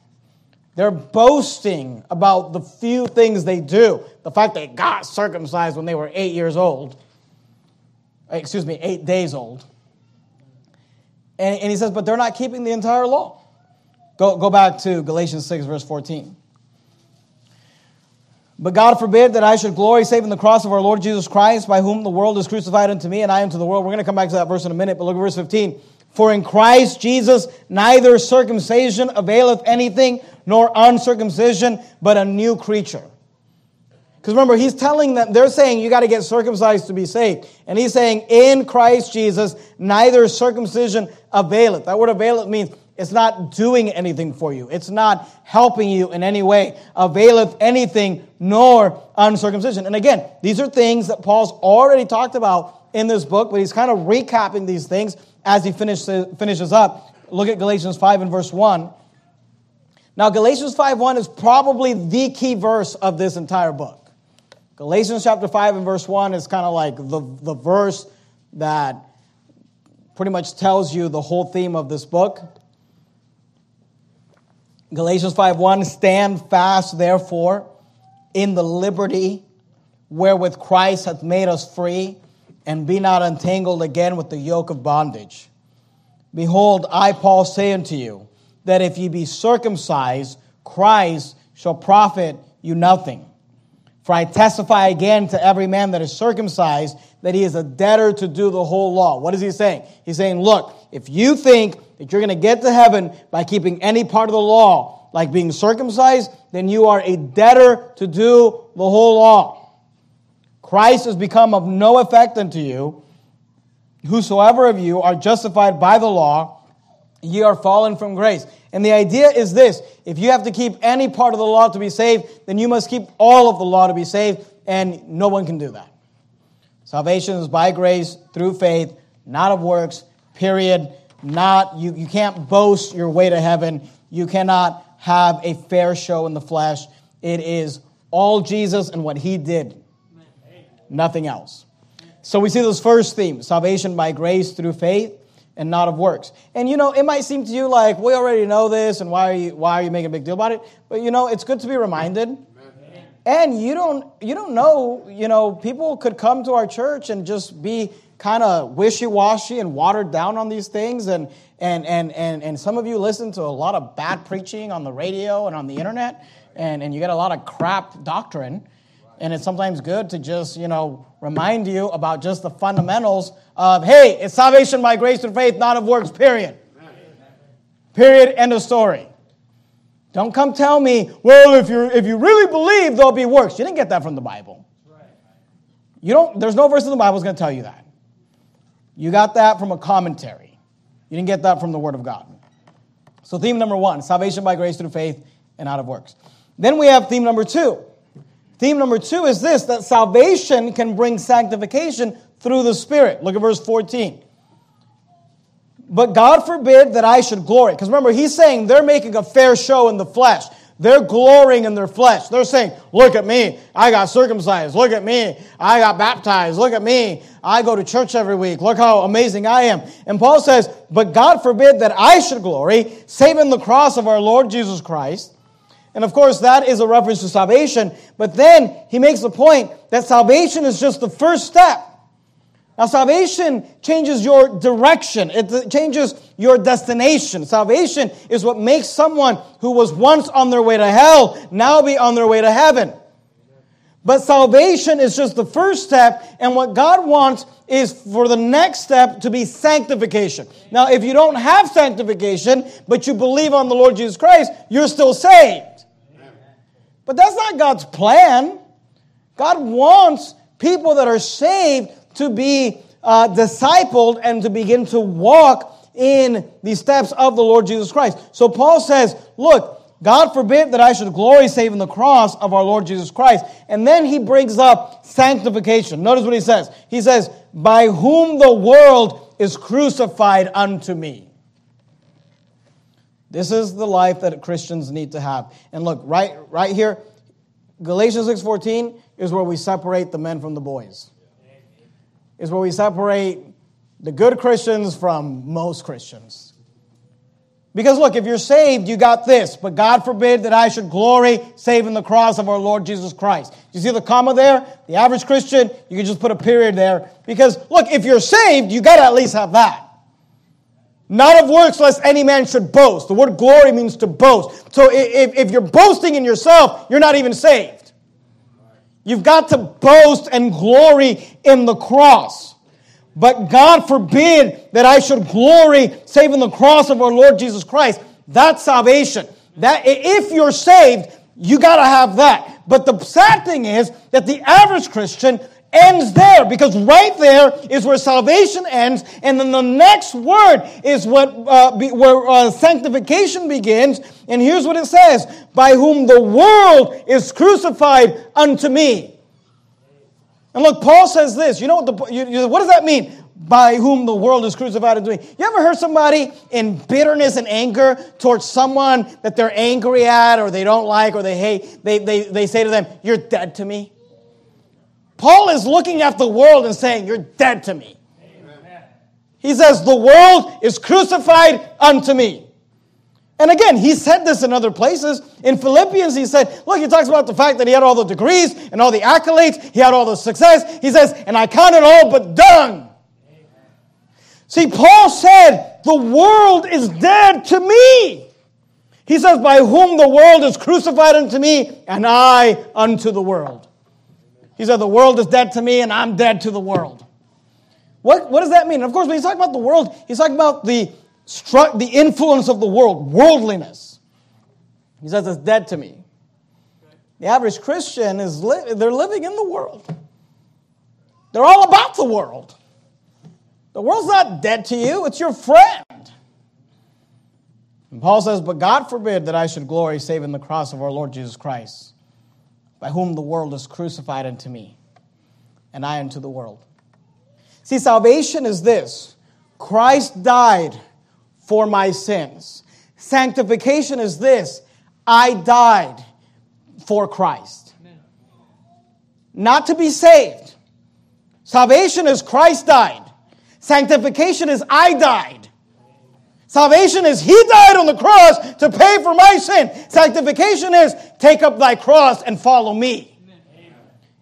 They're boasting about the few things they do. The fact they got circumcised when they were eight years old. Eh, excuse me, eight days old. And, and he says, but they're not keeping the entire law. Go, go back to Galatians 6, verse 14. But God forbid that I should glory save in the cross of our Lord Jesus Christ, by whom the world is crucified unto me, and I unto the world. We're going to come back to that verse in a minute, but look at verse 15. For in Christ Jesus neither circumcision availeth anything, nor uncircumcision, but a new creature. Because remember, he's telling them, they're saying you got to get circumcised to be saved. And he's saying, in Christ Jesus, neither circumcision availeth. That word availeth means it's not doing anything for you. It's not helping you in any way. Availeth anything, nor uncircumcision. And again, these are things that Paul's already talked about in this book, but he's kind of recapping these things as he finishes, finishes up. Look at Galatians 5 and verse 1. Now, Galatians 5 1 is probably the key verse of this entire book. Galatians chapter 5 and verse 1 is kind of like the, the verse that pretty much tells you the whole theme of this book. Galatians 5 1 Stand fast, therefore, in the liberty wherewith Christ hath made us free, and be not entangled again with the yoke of bondage. Behold, I, Paul, say unto you, that if ye be circumcised, Christ shall profit you nothing. For I testify again to every man that is circumcised that he is a debtor to do the whole law. What is he saying? He's saying, look, if you think that you're going to get to heaven by keeping any part of the law, like being circumcised, then you are a debtor to do the whole law. Christ has become of no effect unto you. Whosoever of you are justified by the law, ye are fallen from grace. And the idea is this if you have to keep any part of the law to be saved, then you must keep all of the law to be saved, and no one can do that. Salvation is by grace through faith, not of works, period. Not you, you can't boast your way to heaven. You cannot have a fair show in the flesh. It is all Jesus and what he did. Nothing else. So we see those first themes salvation by grace through faith and not of works. And you know, it might seem to you like we already know this and why are you why are you making a big deal about it? But you know, it's good to be reminded. And you don't you don't know, you know, people could come to our church and just be kind of wishy-washy and watered down on these things and and and and and some of you listen to a lot of bad preaching on the radio and on the internet and, and you get a lot of crap doctrine. And it's sometimes good to just, you know, remind you about just the fundamentals of, hey, it's salvation by grace through faith, not of works, period. Period, end of story. Don't come tell me, well, if, you if you really believe, there'll be works. You didn't get that from the Bible. You don't, there's no verse in the Bible that's going to tell you that. You got that from a commentary. You didn't get that from the Word of God. So, theme number one salvation by grace through faith and out of works. Then we have theme number two. Theme number two is this that salvation can bring sanctification through the Spirit. Look at verse 14. But God forbid that I should glory. Because remember, he's saying they're making a fair show in the flesh. They're glorying in their flesh. They're saying, Look at me. I got circumcised. Look at me. I got baptized. Look at me. I go to church every week. Look how amazing I am. And Paul says, But God forbid that I should glory, save in the cross of our Lord Jesus Christ. And of course, that is a reference to salvation. But then he makes the point that salvation is just the first step. Now, salvation changes your direction, it changes your destination. Salvation is what makes someone who was once on their way to hell now be on their way to heaven. But salvation is just the first step, and what God wants is for the next step to be sanctification. Now, if you don't have sanctification, but you believe on the Lord Jesus Christ, you're still saved. But that's not God's plan. God wants people that are saved to be uh, discipled and to begin to walk in the steps of the Lord Jesus Christ. So Paul says, Look, God forbid that I should glory save in the cross of our Lord Jesus Christ. And then he brings up sanctification. Notice what he says. He says, By whom the world is crucified unto me. This is the life that Christians need to have. And look, right, right here, Galatians 6:14 is where we separate the men from the boys is where we separate the good Christians from most Christians. Because look, if you're saved, you got this, but God forbid that I should glory save in the cross of our Lord Jesus Christ. You see the comma there? The average Christian, you can just put a period there. Because look, if you're saved, you got to at least have that. Not of works, lest any man should boast. The word glory means to boast. So if, if you're boasting in yourself, you're not even saved. You've got to boast and glory in the cross. But God forbid that I should glory save in the cross of our Lord Jesus Christ. That's salvation. That if you're saved, you got to have that. But the sad thing is that the average Christian ends there because right there is where salvation ends and then the next word is what uh, be, where uh, sanctification begins and here's what it says by whom the world is crucified unto me And look, Paul says this. You know what, the, you, you, what does that mean? By whom the world is crucified unto me. You ever heard somebody in bitterness and anger towards someone that they're angry at or they don't like or they hate? They, they, they say to them, You're dead to me. Paul is looking at the world and saying, You're dead to me. Amen. He says, The world is crucified unto me. And again, he said this in other places. In Philippians, he said, look, he talks about the fact that he had all the degrees and all the accolades, he had all the success. He says, and I count it all but done. See, Paul said, the world is dead to me. He says, by whom the world is crucified unto me, and I unto the world. He said, the world is dead to me, and I'm dead to the world. What, what does that mean? And of course, when he's talking about the world, he's talking about the struck the influence of the world, worldliness. He says it's dead to me. The average Christian is li- they're living in the world. They're all about the world. The world's not dead to you, it's your friend. And Paul says, But God forbid that I should glory save in the cross of our Lord Jesus Christ, by whom the world is crucified unto me, and I unto the world. See, salvation is this Christ died for my sins. Sanctification is this I died for Christ. Not to be saved. Salvation is Christ died. Sanctification is I died. Salvation is He died on the cross to pay for my sin. Sanctification is take up thy cross and follow me.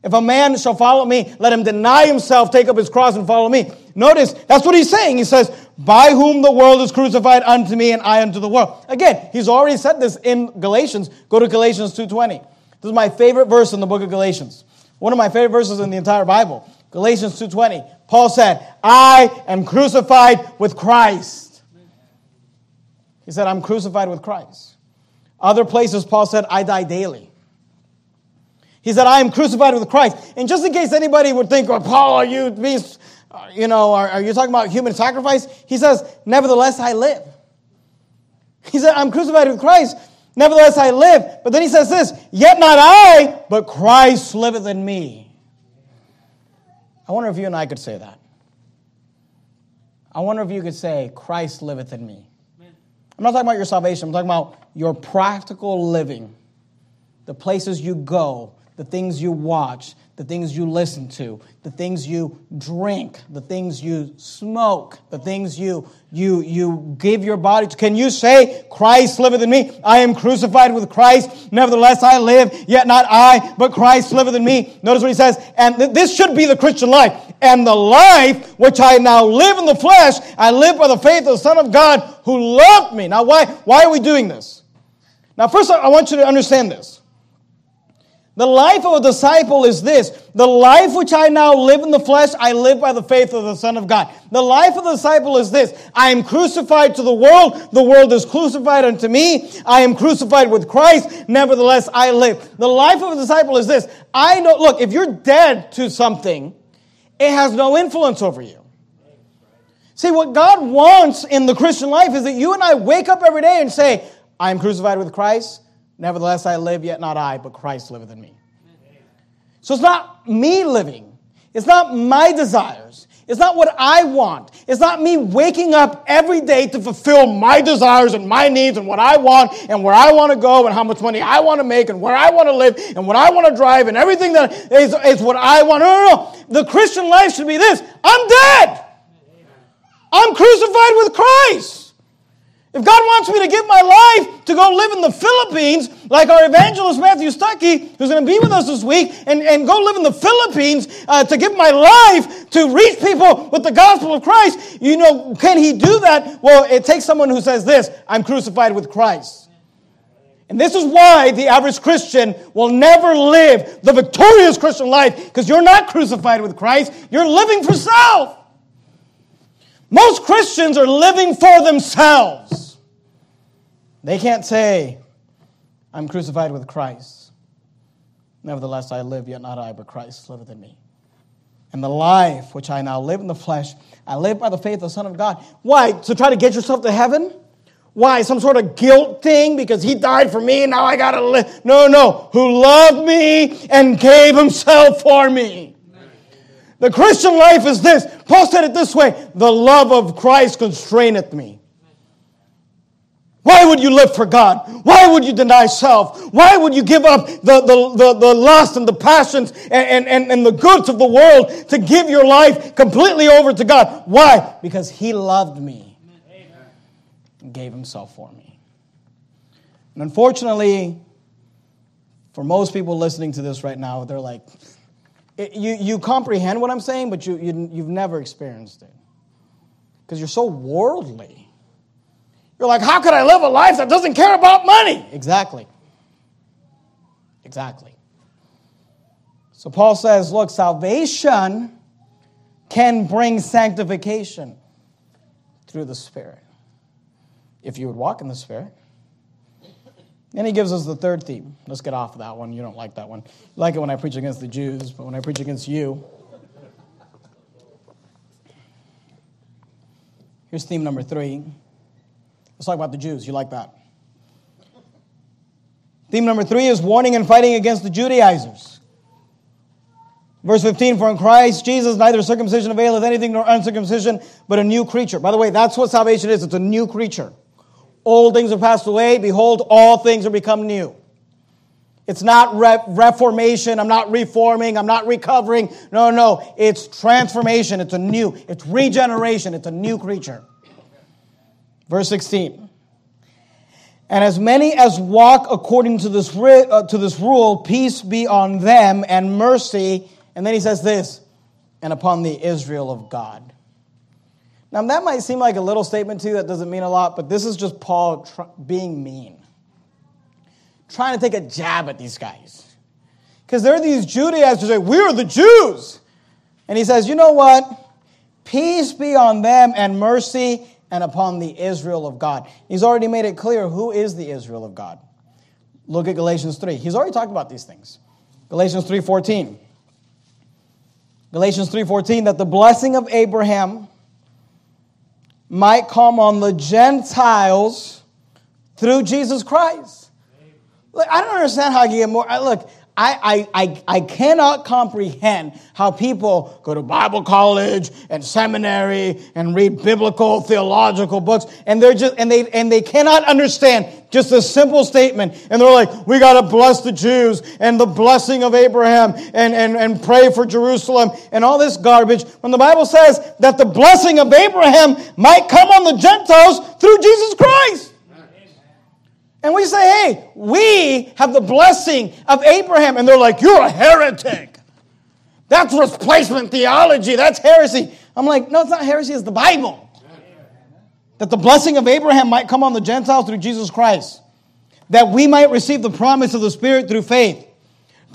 If a man shall follow me, let him deny himself, take up his cross, and follow me. Notice, that's what he's saying. He says, By whom the world is crucified unto me, and I unto the world. Again, he's already said this in Galatians. Go to Galatians 2.20. This is my favorite verse in the book of Galatians. One of my favorite verses in the entire Bible. Galatians 2.20. Paul said, I am crucified with Christ. He said, I'm crucified with Christ. Other places, Paul said, I die daily. He said, I am crucified with Christ. And just in case anybody would think, oh, Paul, are you being, uh, you know, are, are you talking about human sacrifice? He says, nevertheless, I live. He said, I'm crucified with Christ. Nevertheless, I live. But then he says this, yet not I, but Christ liveth in me. I wonder if you and I could say that. I wonder if you could say, Christ liveth in me. I'm not talking about your salvation. I'm talking about your practical living, the places you go, the things you watch, the things you listen to, the things you drink, the things you smoke, the things you you you give your body to. Can you say, Christ liveth in me? I am crucified with Christ. Nevertheless, I live, yet not I, but Christ liveth in me. Notice what he says, and th- this should be the Christian life. And the life which I now live in the flesh, I live by the faith of the Son of God who loved me. Now, why, why are we doing this? Now, first, I want you to understand this. The life of a disciple is this. The life which I now live in the flesh, I live by the faith of the Son of God. The life of the disciple is this. I am crucified to the world. The world is crucified unto me. I am crucified with Christ. Nevertheless, I live. The life of a disciple is this. I know, look, if you're dead to something, it has no influence over you. See, what God wants in the Christian life is that you and I wake up every day and say, I am crucified with Christ. Nevertheless, I live, yet not I, but Christ liveth in me. So it's not me living. It's not my desires. It's not what I want. It's not me waking up every day to fulfill my desires and my needs and what I want and where I want to go and how much money I want to make and where I want to live and what I want to drive and everything that is, is what I want. No, no, no. The Christian life should be this I'm dead. I'm crucified with Christ. If God wants me to give my life to go live in the Philippines, like our evangelist Matthew Stuckey, who's going to be with us this week, and, and go live in the Philippines uh, to give my life to reach people with the gospel of Christ, you know, can he do that? Well, it takes someone who says this I'm crucified with Christ. And this is why the average Christian will never live the victorious Christian life, because you're not crucified with Christ, you're living for self. Most Christians are living for themselves. They can't say, I'm crucified with Christ. Nevertheless, I live, yet not I, but Christ liveth in me. And the life which I now live in the flesh, I live by the faith of the Son of God. Why? To try to get yourself to heaven? Why? Some sort of guilt thing because he died for me and now I gotta live. No, no. Who loved me and gave himself for me. The Christian life is this. Paul said it this way the love of Christ constraineth me. Why would you live for God? Why would you deny self? Why would you give up the, the, the, the lust and the passions and, and, and the goods of the world to give your life completely over to God? Why? Because He loved me and gave Himself for me. And unfortunately, for most people listening to this right now, they're like, you, you comprehend what I'm saying, but you, you, you've never experienced it. Because you're so worldly. You're like, how could I live a life that doesn't care about money? Exactly. Exactly. So Paul says, look, salvation can bring sanctification through the Spirit. If you would walk in the Spirit. And he gives us the third theme. Let's get off of that one. You don't like that one. You like it when I preach against the Jews, but when I preach against you. Here's theme number three Let's talk about the Jews. You like that? Theme number three is warning and fighting against the Judaizers. Verse 15, for in Christ Jesus neither circumcision availeth anything nor uncircumcision, but a new creature. By the way, that's what salvation is. It's a new creature. Old things are passed away. Behold, all things are become new. It's not re- reformation. I'm not reforming. I'm not recovering. No, no. It's transformation. It's a new. It's regeneration. It's a new creature. Verse 16. And as many as walk according to this, uh, to this rule, peace be on them and mercy. And then he says this, and upon the Israel of God. Now, that might seem like a little statement to you that doesn't mean a lot, but this is just Paul tr- being mean, trying to take a jab at these guys. Because there are these Judaizers who say, We're the Jews. And he says, You know what? Peace be on them and mercy and upon the Israel of God. He's already made it clear who is the Israel of God. Look at Galatians 3. He's already talked about these things. Galatians 3:14. Galatians 3:14 that the blessing of Abraham might come on the Gentiles through Jesus Christ. Look, I don't understand how you can get more. Look, I, I, I, I cannot comprehend how people go to Bible college and seminary and read biblical theological books and they're just and they and they cannot understand just a simple statement and they're like we got to bless the Jews and the blessing of Abraham and, and, and pray for Jerusalem and all this garbage when the Bible says that the blessing of Abraham might come on the Gentiles through Jesus Christ. And we say, hey, we have the blessing of Abraham. And they're like, you're a heretic. That's replacement theology. That's heresy. I'm like, no, it's not heresy, it's the Bible. That the blessing of Abraham might come on the Gentiles through Jesus Christ. That we might receive the promise of the Spirit through faith.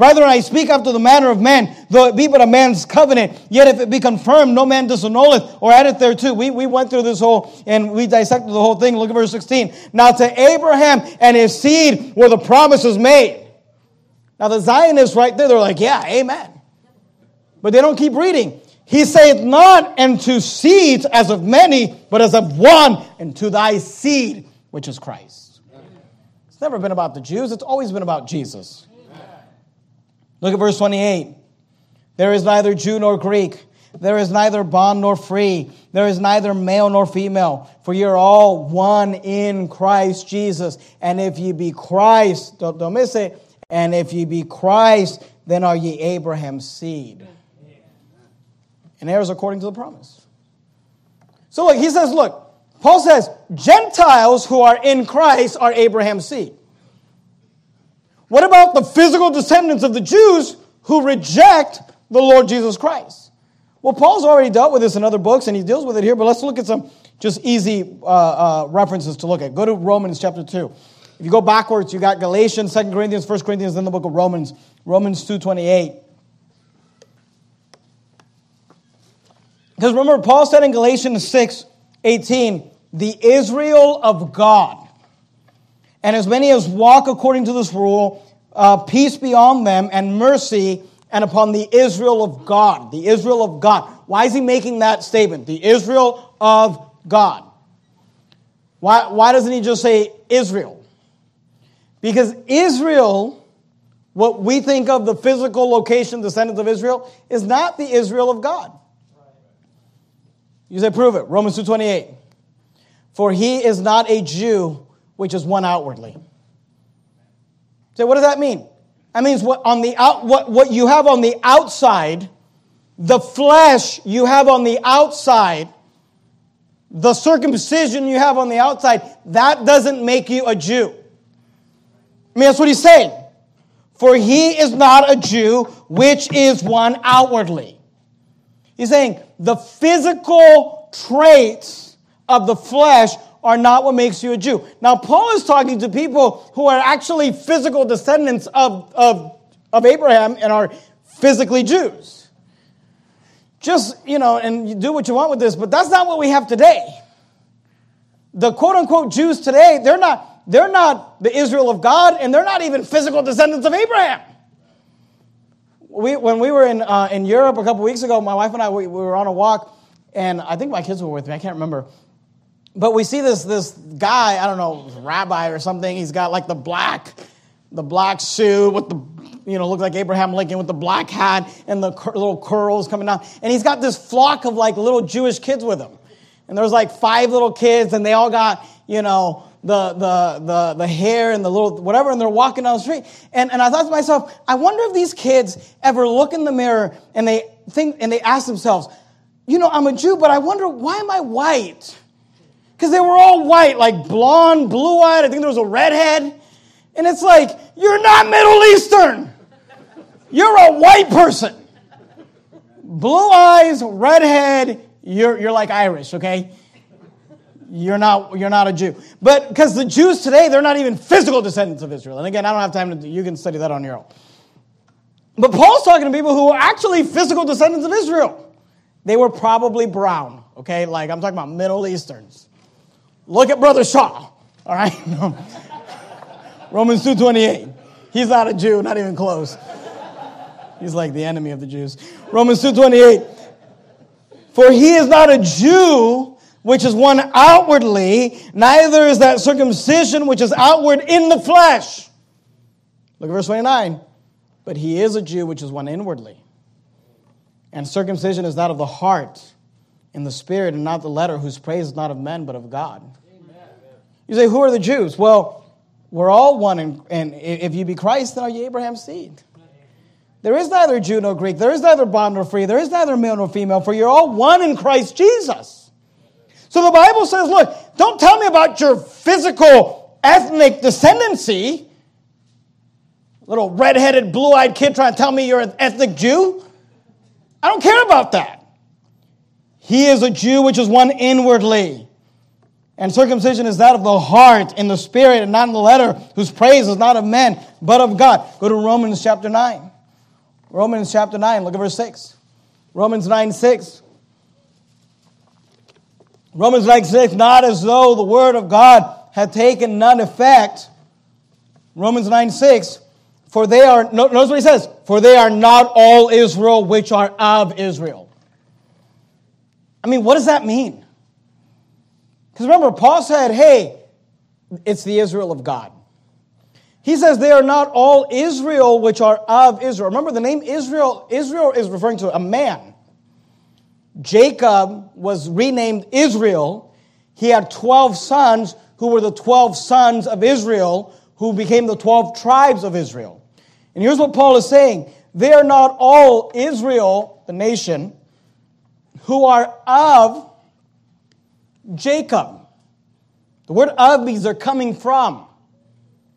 Brethren, I speak after the manner of men, though it be but a man's covenant. Yet if it be confirmed, no man disannulleth or addeth thereto. We, we went through this whole, and we dissected the whole thing. Look at verse 16. Now to Abraham and his seed were the promises made. Now the Zionists right there, they're like, yeah, amen. But they don't keep reading. He saith not unto seeds as of many, but as of one, and to thy seed, which is Christ. It's never been about the Jews, it's always been about Jesus. Look at verse 28. There is neither Jew nor Greek. There is neither bond nor free. There is neither male nor female. For you're all one in Christ Jesus. And if ye be Christ, don't, don't miss it. And if ye be Christ, then are ye Abraham's seed. And heirs according to the promise. So look, he says, look, Paul says, Gentiles who are in Christ are Abraham's seed. What about the physical descendants of the Jews who reject the Lord Jesus Christ? Well, Paul's already dealt with this in other books, and he deals with it here, but let's look at some just easy uh, uh, references to look at. Go to Romans chapter 2. If you go backwards, you got Galatians, 2 Corinthians, 1 Corinthians, then the book of Romans, Romans 2.28. Because remember, Paul said in Galatians 6, 18, the Israel of God and as many as walk according to this rule, uh, peace be on them and mercy and upon the Israel of God. The Israel of God. Why is he making that statement? The Israel of God. Why, why doesn't he just say Israel? Because Israel what we think of the physical location, descendants of Israel, is not the Israel of God. You say, prove it. Romans 2.28. For he is not a Jew, which is one outwardly. So what does that mean? That means what on the out, what, what you have on the outside, the flesh you have on the outside, the circumcision you have on the outside, that doesn't make you a Jew. I mean, that's what he's saying. For he is not a Jew, which is one outwardly. He's saying the physical traits of the flesh are not what makes you a Jew. Now, Paul is talking to people who are actually physical descendants of, of, of Abraham and are physically Jews. Just, you know, and you do what you want with this, but that's not what we have today. The quote unquote Jews today, they're not, they're not the Israel of God, and they're not even physical descendants of Abraham. We, when we were in, uh, in Europe a couple weeks ago, my wife and I, we, we were on a walk, and I think my kids were with me, I can't remember. But we see this, this guy, I don't know, rabbi or something, he's got like the black, the black suit with the, you know, looks like Abraham Lincoln with the black hat and the cur- little curls coming down. And he's got this flock of like little Jewish kids with him. And there's like five little kids, and they all got, you know, the, the, the, the hair and the little whatever, and they're walking down the street. And, and I thought to myself, I wonder if these kids ever look in the mirror and they think, and they ask themselves, you know, I'm a Jew, but I wonder, why am I white? Because they were all white, like blonde, blue eyed. I think there was a redhead. And it's like, you're not Middle Eastern. You're a white person. Blue eyes, redhead, you're, you're like Irish, okay? You're not, you're not a Jew. But because the Jews today, they're not even physical descendants of Israel. And again, I don't have time to, you can study that on your own. But Paul's talking to people who are actually physical descendants of Israel. They were probably brown, okay? Like I'm talking about Middle Easterns. Look at Brother Shaw, all right? Romans 2.28. He's not a Jew, not even close. He's like the enemy of the Jews. Romans 2.28. For he is not a Jew, which is one outwardly, neither is that circumcision which is outward in the flesh. Look at verse 29. But he is a Jew, which is one inwardly. And circumcision is that of the heart, in the spirit, and not the letter, whose praise is not of men, but of God. You say, who are the Jews? Well, we're all one, and, and if you be Christ, then are you Abraham's seed? There is neither Jew nor Greek. There is neither bond nor free. There is neither male nor female, for you're all one in Christ Jesus. So the Bible says, look, don't tell me about your physical ethnic descendancy. Little redheaded, blue eyed kid trying to tell me you're an ethnic Jew. I don't care about that. He is a Jew which is one inwardly. And circumcision is that of the heart in the spirit and not in the letter, whose praise is not of men, but of God. Go to Romans chapter 9. Romans chapter 9, look at verse 6. Romans 9 6. Romans 9 6, not as though the word of God had taken none effect. Romans 9 6, for they are, notice what he says, for they are not all Israel which are of Israel. I mean, what does that mean? Because remember, Paul said, hey, it's the Israel of God. He says they are not all Israel which are of Israel. Remember, the name Israel, Israel is referring to a man. Jacob was renamed Israel. He had 12 sons who were the 12 sons of Israel who became the 12 tribes of Israel. And here's what Paul is saying. They are not all Israel, the nation, who are of Jacob. The word of means they're coming from.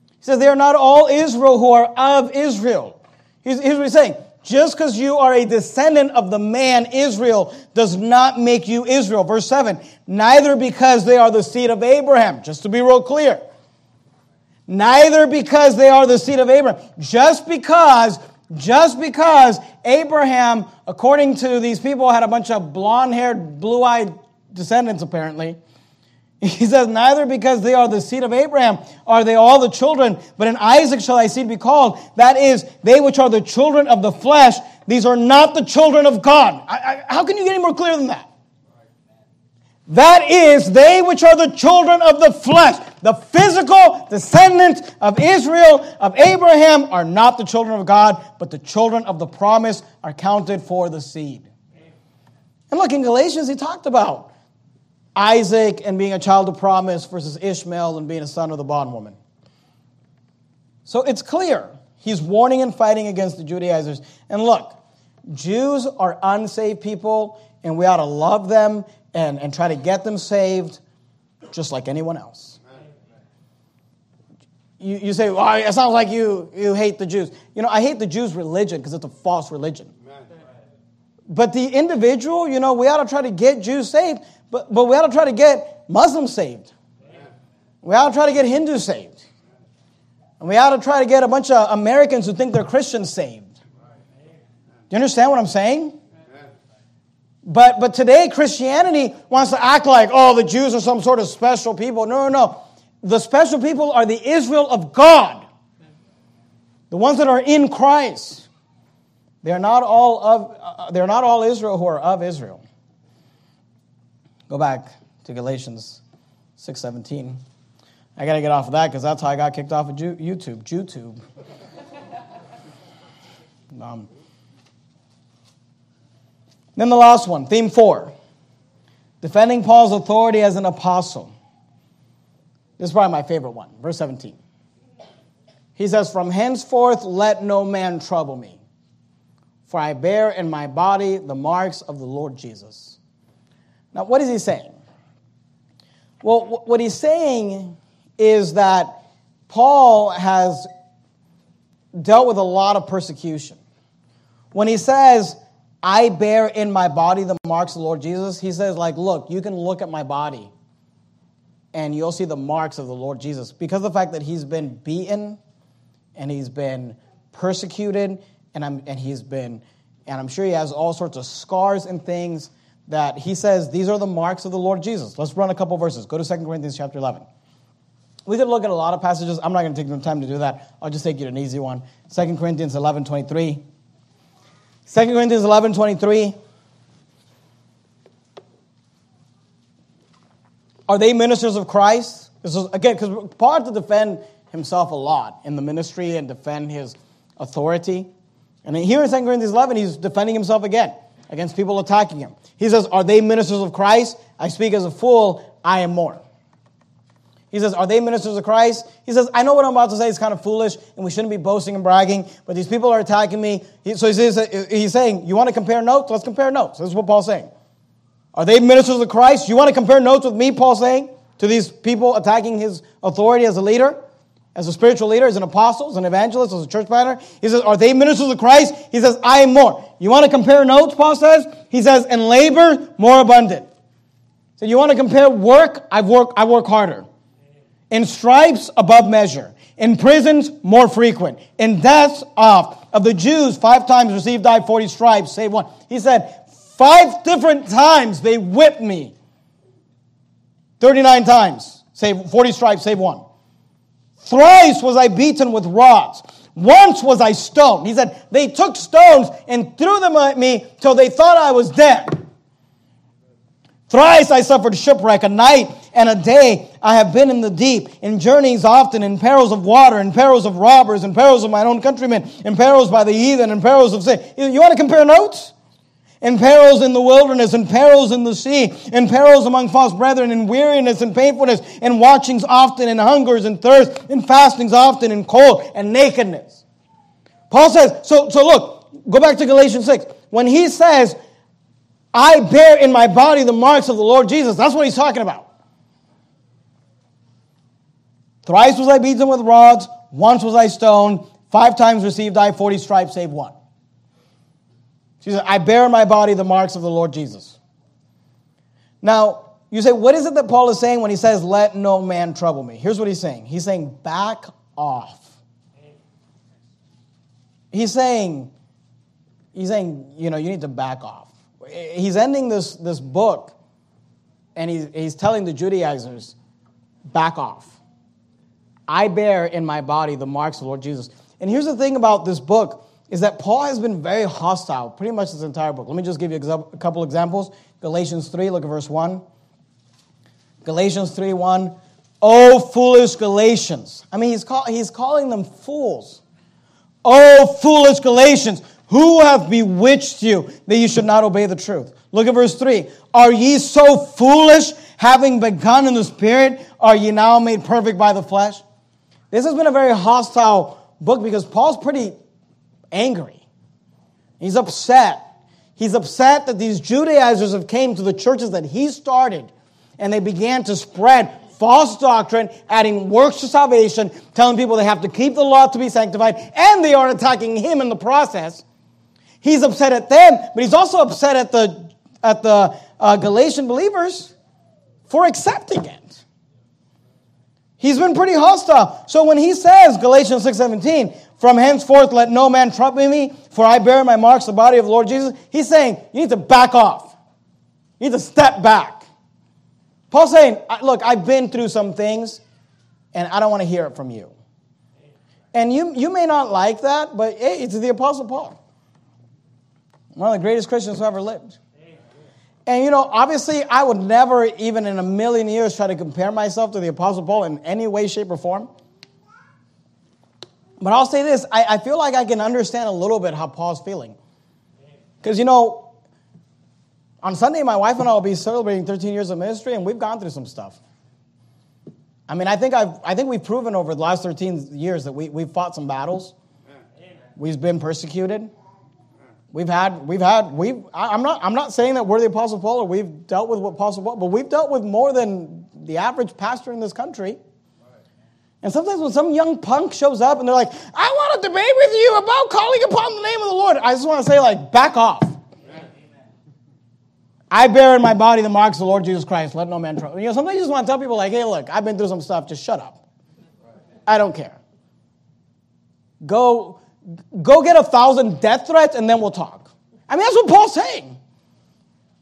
He says they are not all Israel who are of Israel. Here's, here's what he's saying. Just because you are a descendant of the man Israel does not make you Israel. Verse 7 Neither because they are the seed of Abraham, just to be real clear. Neither because they are the seed of Abraham. Just because, just because Abraham, according to these people, had a bunch of blonde haired, blue eyed descendants, apparently. He says, Neither because they are the seed of Abraham are they all the children, but in Isaac shall thy seed be called. That is, they which are the children of the flesh, these are not the children of God. I, I, how can you get any more clear than that? That is, they which are the children of the flesh. The physical descendants of Israel, of Abraham, are not the children of God, but the children of the promise are counted for the seed. And look, in Galatians, he talked about Isaac and being a child of promise versus Ishmael and being a son of the bondwoman. So it's clear. He's warning and fighting against the Judaizers. And look, Jews are unsaved people, and we ought to love them and, and try to get them saved just like anyone else. You, you say, well, it sounds like you, you hate the Jews. You know, I hate the Jews' religion because it's a false religion. But the individual, you know, we ought to try to get Jews saved, but, but we ought to try to get Muslims saved. We ought to try to get Hindus saved. And we ought to try to get a bunch of Americans who think they're Christians saved. Do you understand what I'm saying? But, but today, Christianity wants to act like, oh, the Jews are some sort of special people. No, no, no. The special people are the Israel of God, the ones that are in Christ. They are not all of, uh, they're not all Israel who are of Israel. Go back to Galatians 6.17. I got to get off of that because that's how I got kicked off of YouTube. YouTube. um, then the last one, theme four defending Paul's authority as an apostle. This is probably my favorite one, verse 17. He says, From henceforth let no man trouble me, for I bear in my body the marks of the Lord Jesus. Now, what is he saying? Well, what he's saying is that Paul has dealt with a lot of persecution. When he says, I bear in my body the marks of the Lord Jesus, he says, like, look, you can look at my body and you'll see the marks of the Lord Jesus. Because of the fact that he's been beaten and he's been persecuted and, I'm, and he's been, and I'm sure he has all sorts of scars and things that he says, these are the marks of the Lord Jesus. Let's run a couple verses. Go to 2 Corinthians chapter 11. We could look at a lot of passages. I'm not going to take the time to do that. I'll just take you to an easy one. 2 Corinthians 11, 23. 2 Corinthians 11, 23. Are they ministers of Christ? This is, again, because Paul had to defend himself a lot in the ministry and defend his authority. And here in 2 Corinthians 11, he's defending himself again against people attacking him. He says, Are they ministers of Christ? I speak as a fool, I am more. He says, Are they ministers of Christ? He says, I know what I'm about to say is kind of foolish and we shouldn't be boasting and bragging, but these people are attacking me. So he says, he's saying, You want to compare notes? Let's compare notes. This is what Paul's saying. Are they ministers of Christ? You want to compare notes with me, Paul saying, to these people attacking his authority as a leader, as a spiritual leader, as an apostle, as an evangelist, as a church planter? He says, Are they ministers of Christ? He says, I am more. You want to compare notes, Paul says? He says, And labor more abundant. So you want to compare work? I work, I work harder. In stripes, above measure. In prisons, more frequent. In deaths, oft. Of the Jews, five times received I 40 stripes, save one. He said, Five different times they whipped me. 39 times, save 40 stripes, save one. Thrice was I beaten with rods. Once was I stoned. He said, They took stones and threw them at me till they thought I was dead. Thrice I suffered shipwreck, a night and a day I have been in the deep, in journeys often, in perils of water, in perils of robbers, in perils of my own countrymen, in perils by the heathen, in perils of sin. You want to compare notes? In perils in the wilderness, in perils in the sea, in perils among false brethren, in weariness and painfulness, in watchings often, in hungers and thirst, in fastings often, in cold and nakedness. Paul says, so, so look, go back to Galatians 6. When he says, I bear in my body the marks of the Lord Jesus, that's what he's talking about. Thrice was I beaten with rods, once was I stoned, five times received I 40 stripes, save one. She said, I bear in my body the marks of the Lord Jesus. Now, you say, what is it that Paul is saying when he says, let no man trouble me? Here's what he's saying he's saying, back off. He's saying, he's saying, you know, you need to back off. He's ending this, this book and he's, he's telling the Judaizers, back off. I bear in my body the marks of the Lord Jesus. And here's the thing about this book is that Paul has been very hostile pretty much this entire book. Let me just give you a couple examples. Galatians 3, look at verse 1. Galatians 3 1. Oh, foolish Galatians. I mean, he's, call, he's calling them fools. Oh, foolish Galatians, who have bewitched you that you should not obey the truth? Look at verse 3. Are ye so foolish, having begun in the Spirit, are ye now made perfect by the flesh? This has been a very hostile book because Paul's pretty angry. He's upset. He's upset that these Judaizers have came to the churches that he started and they began to spread false doctrine, adding works to salvation, telling people they have to keep the law to be sanctified, and they are attacking him in the process. He's upset at them, but he's also upset at the at the uh, Galatian believers for accepting it. He's been pretty hostile. So when he says Galatians 6:17, from henceforth let no man trouble me, for I bear my marks the body of the Lord Jesus, he's saying you need to back off. You need to step back. Paul's saying, look, I've been through some things and I don't want to hear it from you. And you, you may not like that, but it's the Apostle Paul. One of the greatest Christians who ever lived. And you know, obviously, I would never, even in a million years, try to compare myself to the Apostle Paul in any way, shape, or form. But I'll say this I, I feel like I can understand a little bit how Paul's feeling. Because, you know, on Sunday, my wife and I will be celebrating 13 years of ministry, and we've gone through some stuff. I mean, I think, I've, I think we've proven over the last 13 years that we, we've fought some battles. We've been persecuted. We've had, we've had, we've, I'm not, I'm not saying that we're the Apostle Paul or we've dealt with what Apostle Paul, but we've dealt with more than the average pastor in this country. And sometimes when some young punk shows up and they're like, I want to debate with you about calling upon the name of the Lord, I just want to say, like, back off. I bear in my body the marks of the Lord Jesus Christ. Let no man trouble. You know, sometimes you just want to tell people, like, hey, look, I've been through some stuff. Just shut up. I don't care. Go, go get a thousand death threats and then we'll talk. I mean, that's what Paul's saying.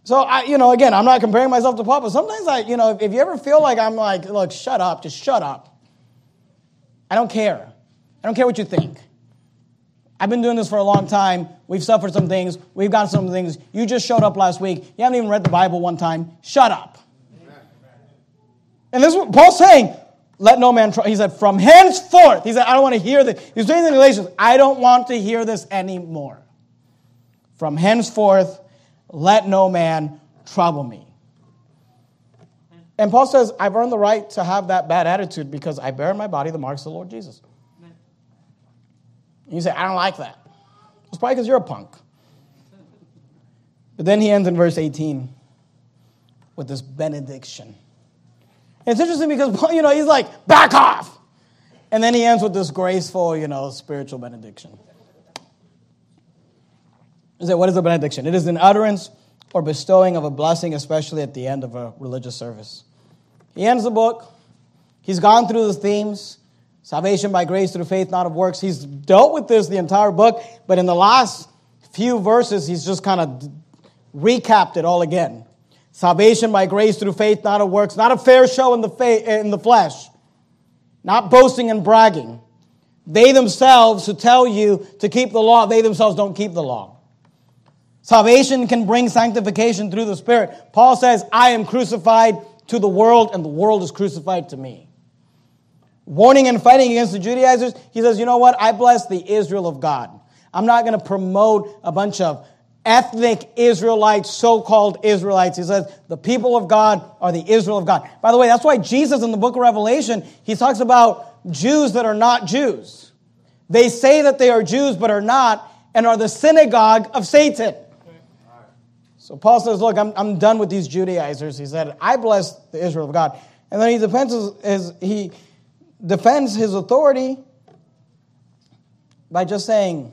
So, I, you know, again, I'm not comparing myself to Paul, but sometimes I, you know, if, if you ever feel like I'm like, look, shut up, just shut up. I don't care. I don't care what you think. I've been doing this for a long time. We've suffered some things. We've gotten some things. You just showed up last week. You haven't even read the Bible one time. Shut up. And this is what Paul's saying. Let no man. He said, from henceforth. He said, I don't want to hear this. He's in the Galatians, I don't want to hear this anymore. From henceforth, let no man trouble me. And Paul says, I've earned the right to have that bad attitude because I bear in my body the marks of the Lord Jesus. You say, I don't like that. It's probably because you're a punk. But then he ends in verse 18 with this benediction. And it's interesting because, you know, he's like, back off. And then he ends with this graceful, you know, spiritual benediction. Is it, what is a benediction? It is an utterance or bestowing of a blessing, especially at the end of a religious service. He ends the book. He's gone through the themes. Salvation by grace through faith, not of works. He's dealt with this the entire book, but in the last few verses, he's just kind of recapped it all again. Salvation by grace through faith, not of works, not a fair show in the, in the flesh, not boasting and bragging. They themselves who tell you to keep the law, they themselves don't keep the law. Salvation can bring sanctification through the Spirit. Paul says, I am crucified to the world, and the world is crucified to me warning and fighting against the Judaizers, he says, you know what? I bless the Israel of God. I'm not going to promote a bunch of ethnic Israelites, so-called Israelites. He says, the people of God are the Israel of God. By the way, that's why Jesus in the book of Revelation, he talks about Jews that are not Jews. They say that they are Jews, but are not, and are the synagogue of Satan. So Paul says, look, I'm, I'm done with these Judaizers. He said, I bless the Israel of God. And then he defends his, his he, defends his authority by just saying,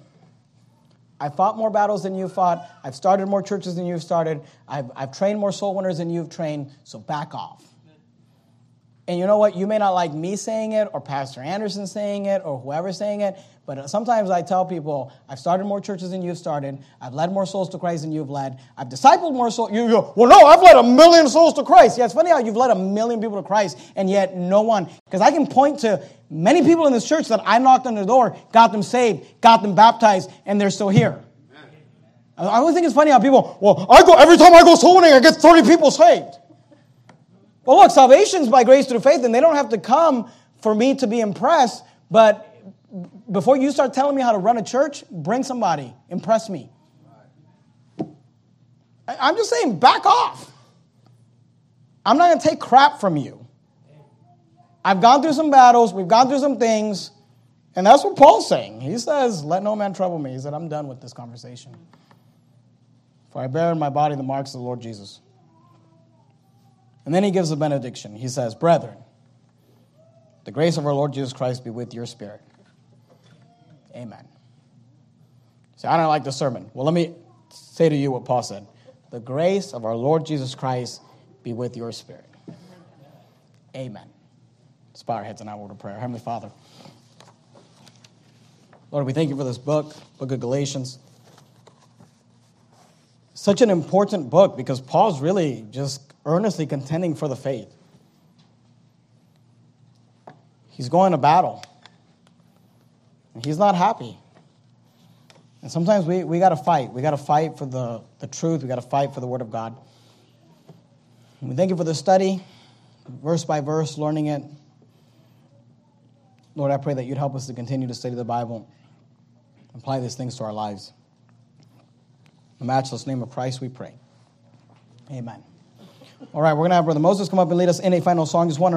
I fought more battles than you fought. I've started more churches than you've started. I've, I've trained more soul winners than you've trained, so back off. And you know what? You may not like me saying it or Pastor Anderson saying it or whoever saying it, but sometimes I tell people, I've started more churches than you've started. I've led more souls to Christ than you've led. I've discipled more souls. You go, well, no, I've led a million souls to Christ. Yeah, it's funny how you've led a million people to Christ and yet no one. Because I can point to many people in this church that I knocked on the door, got them saved, got them baptized, and they're still here. I always think it's funny how people, well, I go, every time I go soul winning, I get 30 people saved. Well, look, salvation's by grace through faith, and they don't have to come for me to be impressed. But before you start telling me how to run a church, bring somebody, impress me. I'm just saying, back off. I'm not going to take crap from you. I've gone through some battles, we've gone through some things, and that's what Paul's saying. He says, Let no man trouble me. He said, I'm done with this conversation. For I bear in my body the marks of the Lord Jesus. And then he gives a benediction. He says, Brethren, the grace of our Lord Jesus Christ be with your spirit. Amen. See, I don't like the sermon. Well, let me say to you what Paul said. The grace of our Lord Jesus Christ be with your spirit. Amen. Let's bow our heads and I word of prayer. Heavenly Father, Lord, we thank you for this book, book of Galatians. Such an important book because Paul's really just earnestly contending for the faith. He's going to battle. And he's not happy. And sometimes we, we got to fight. We got to fight for the, the truth. We got to fight for the Word of God. And we thank you for the study, verse by verse, learning it. Lord, I pray that you'd help us to continue to study the Bible, apply these things to our lives. In the matchless name of Christ, we pray. Amen. All right, we're going to have Brother Moses come up and lead us in a final song. Just one.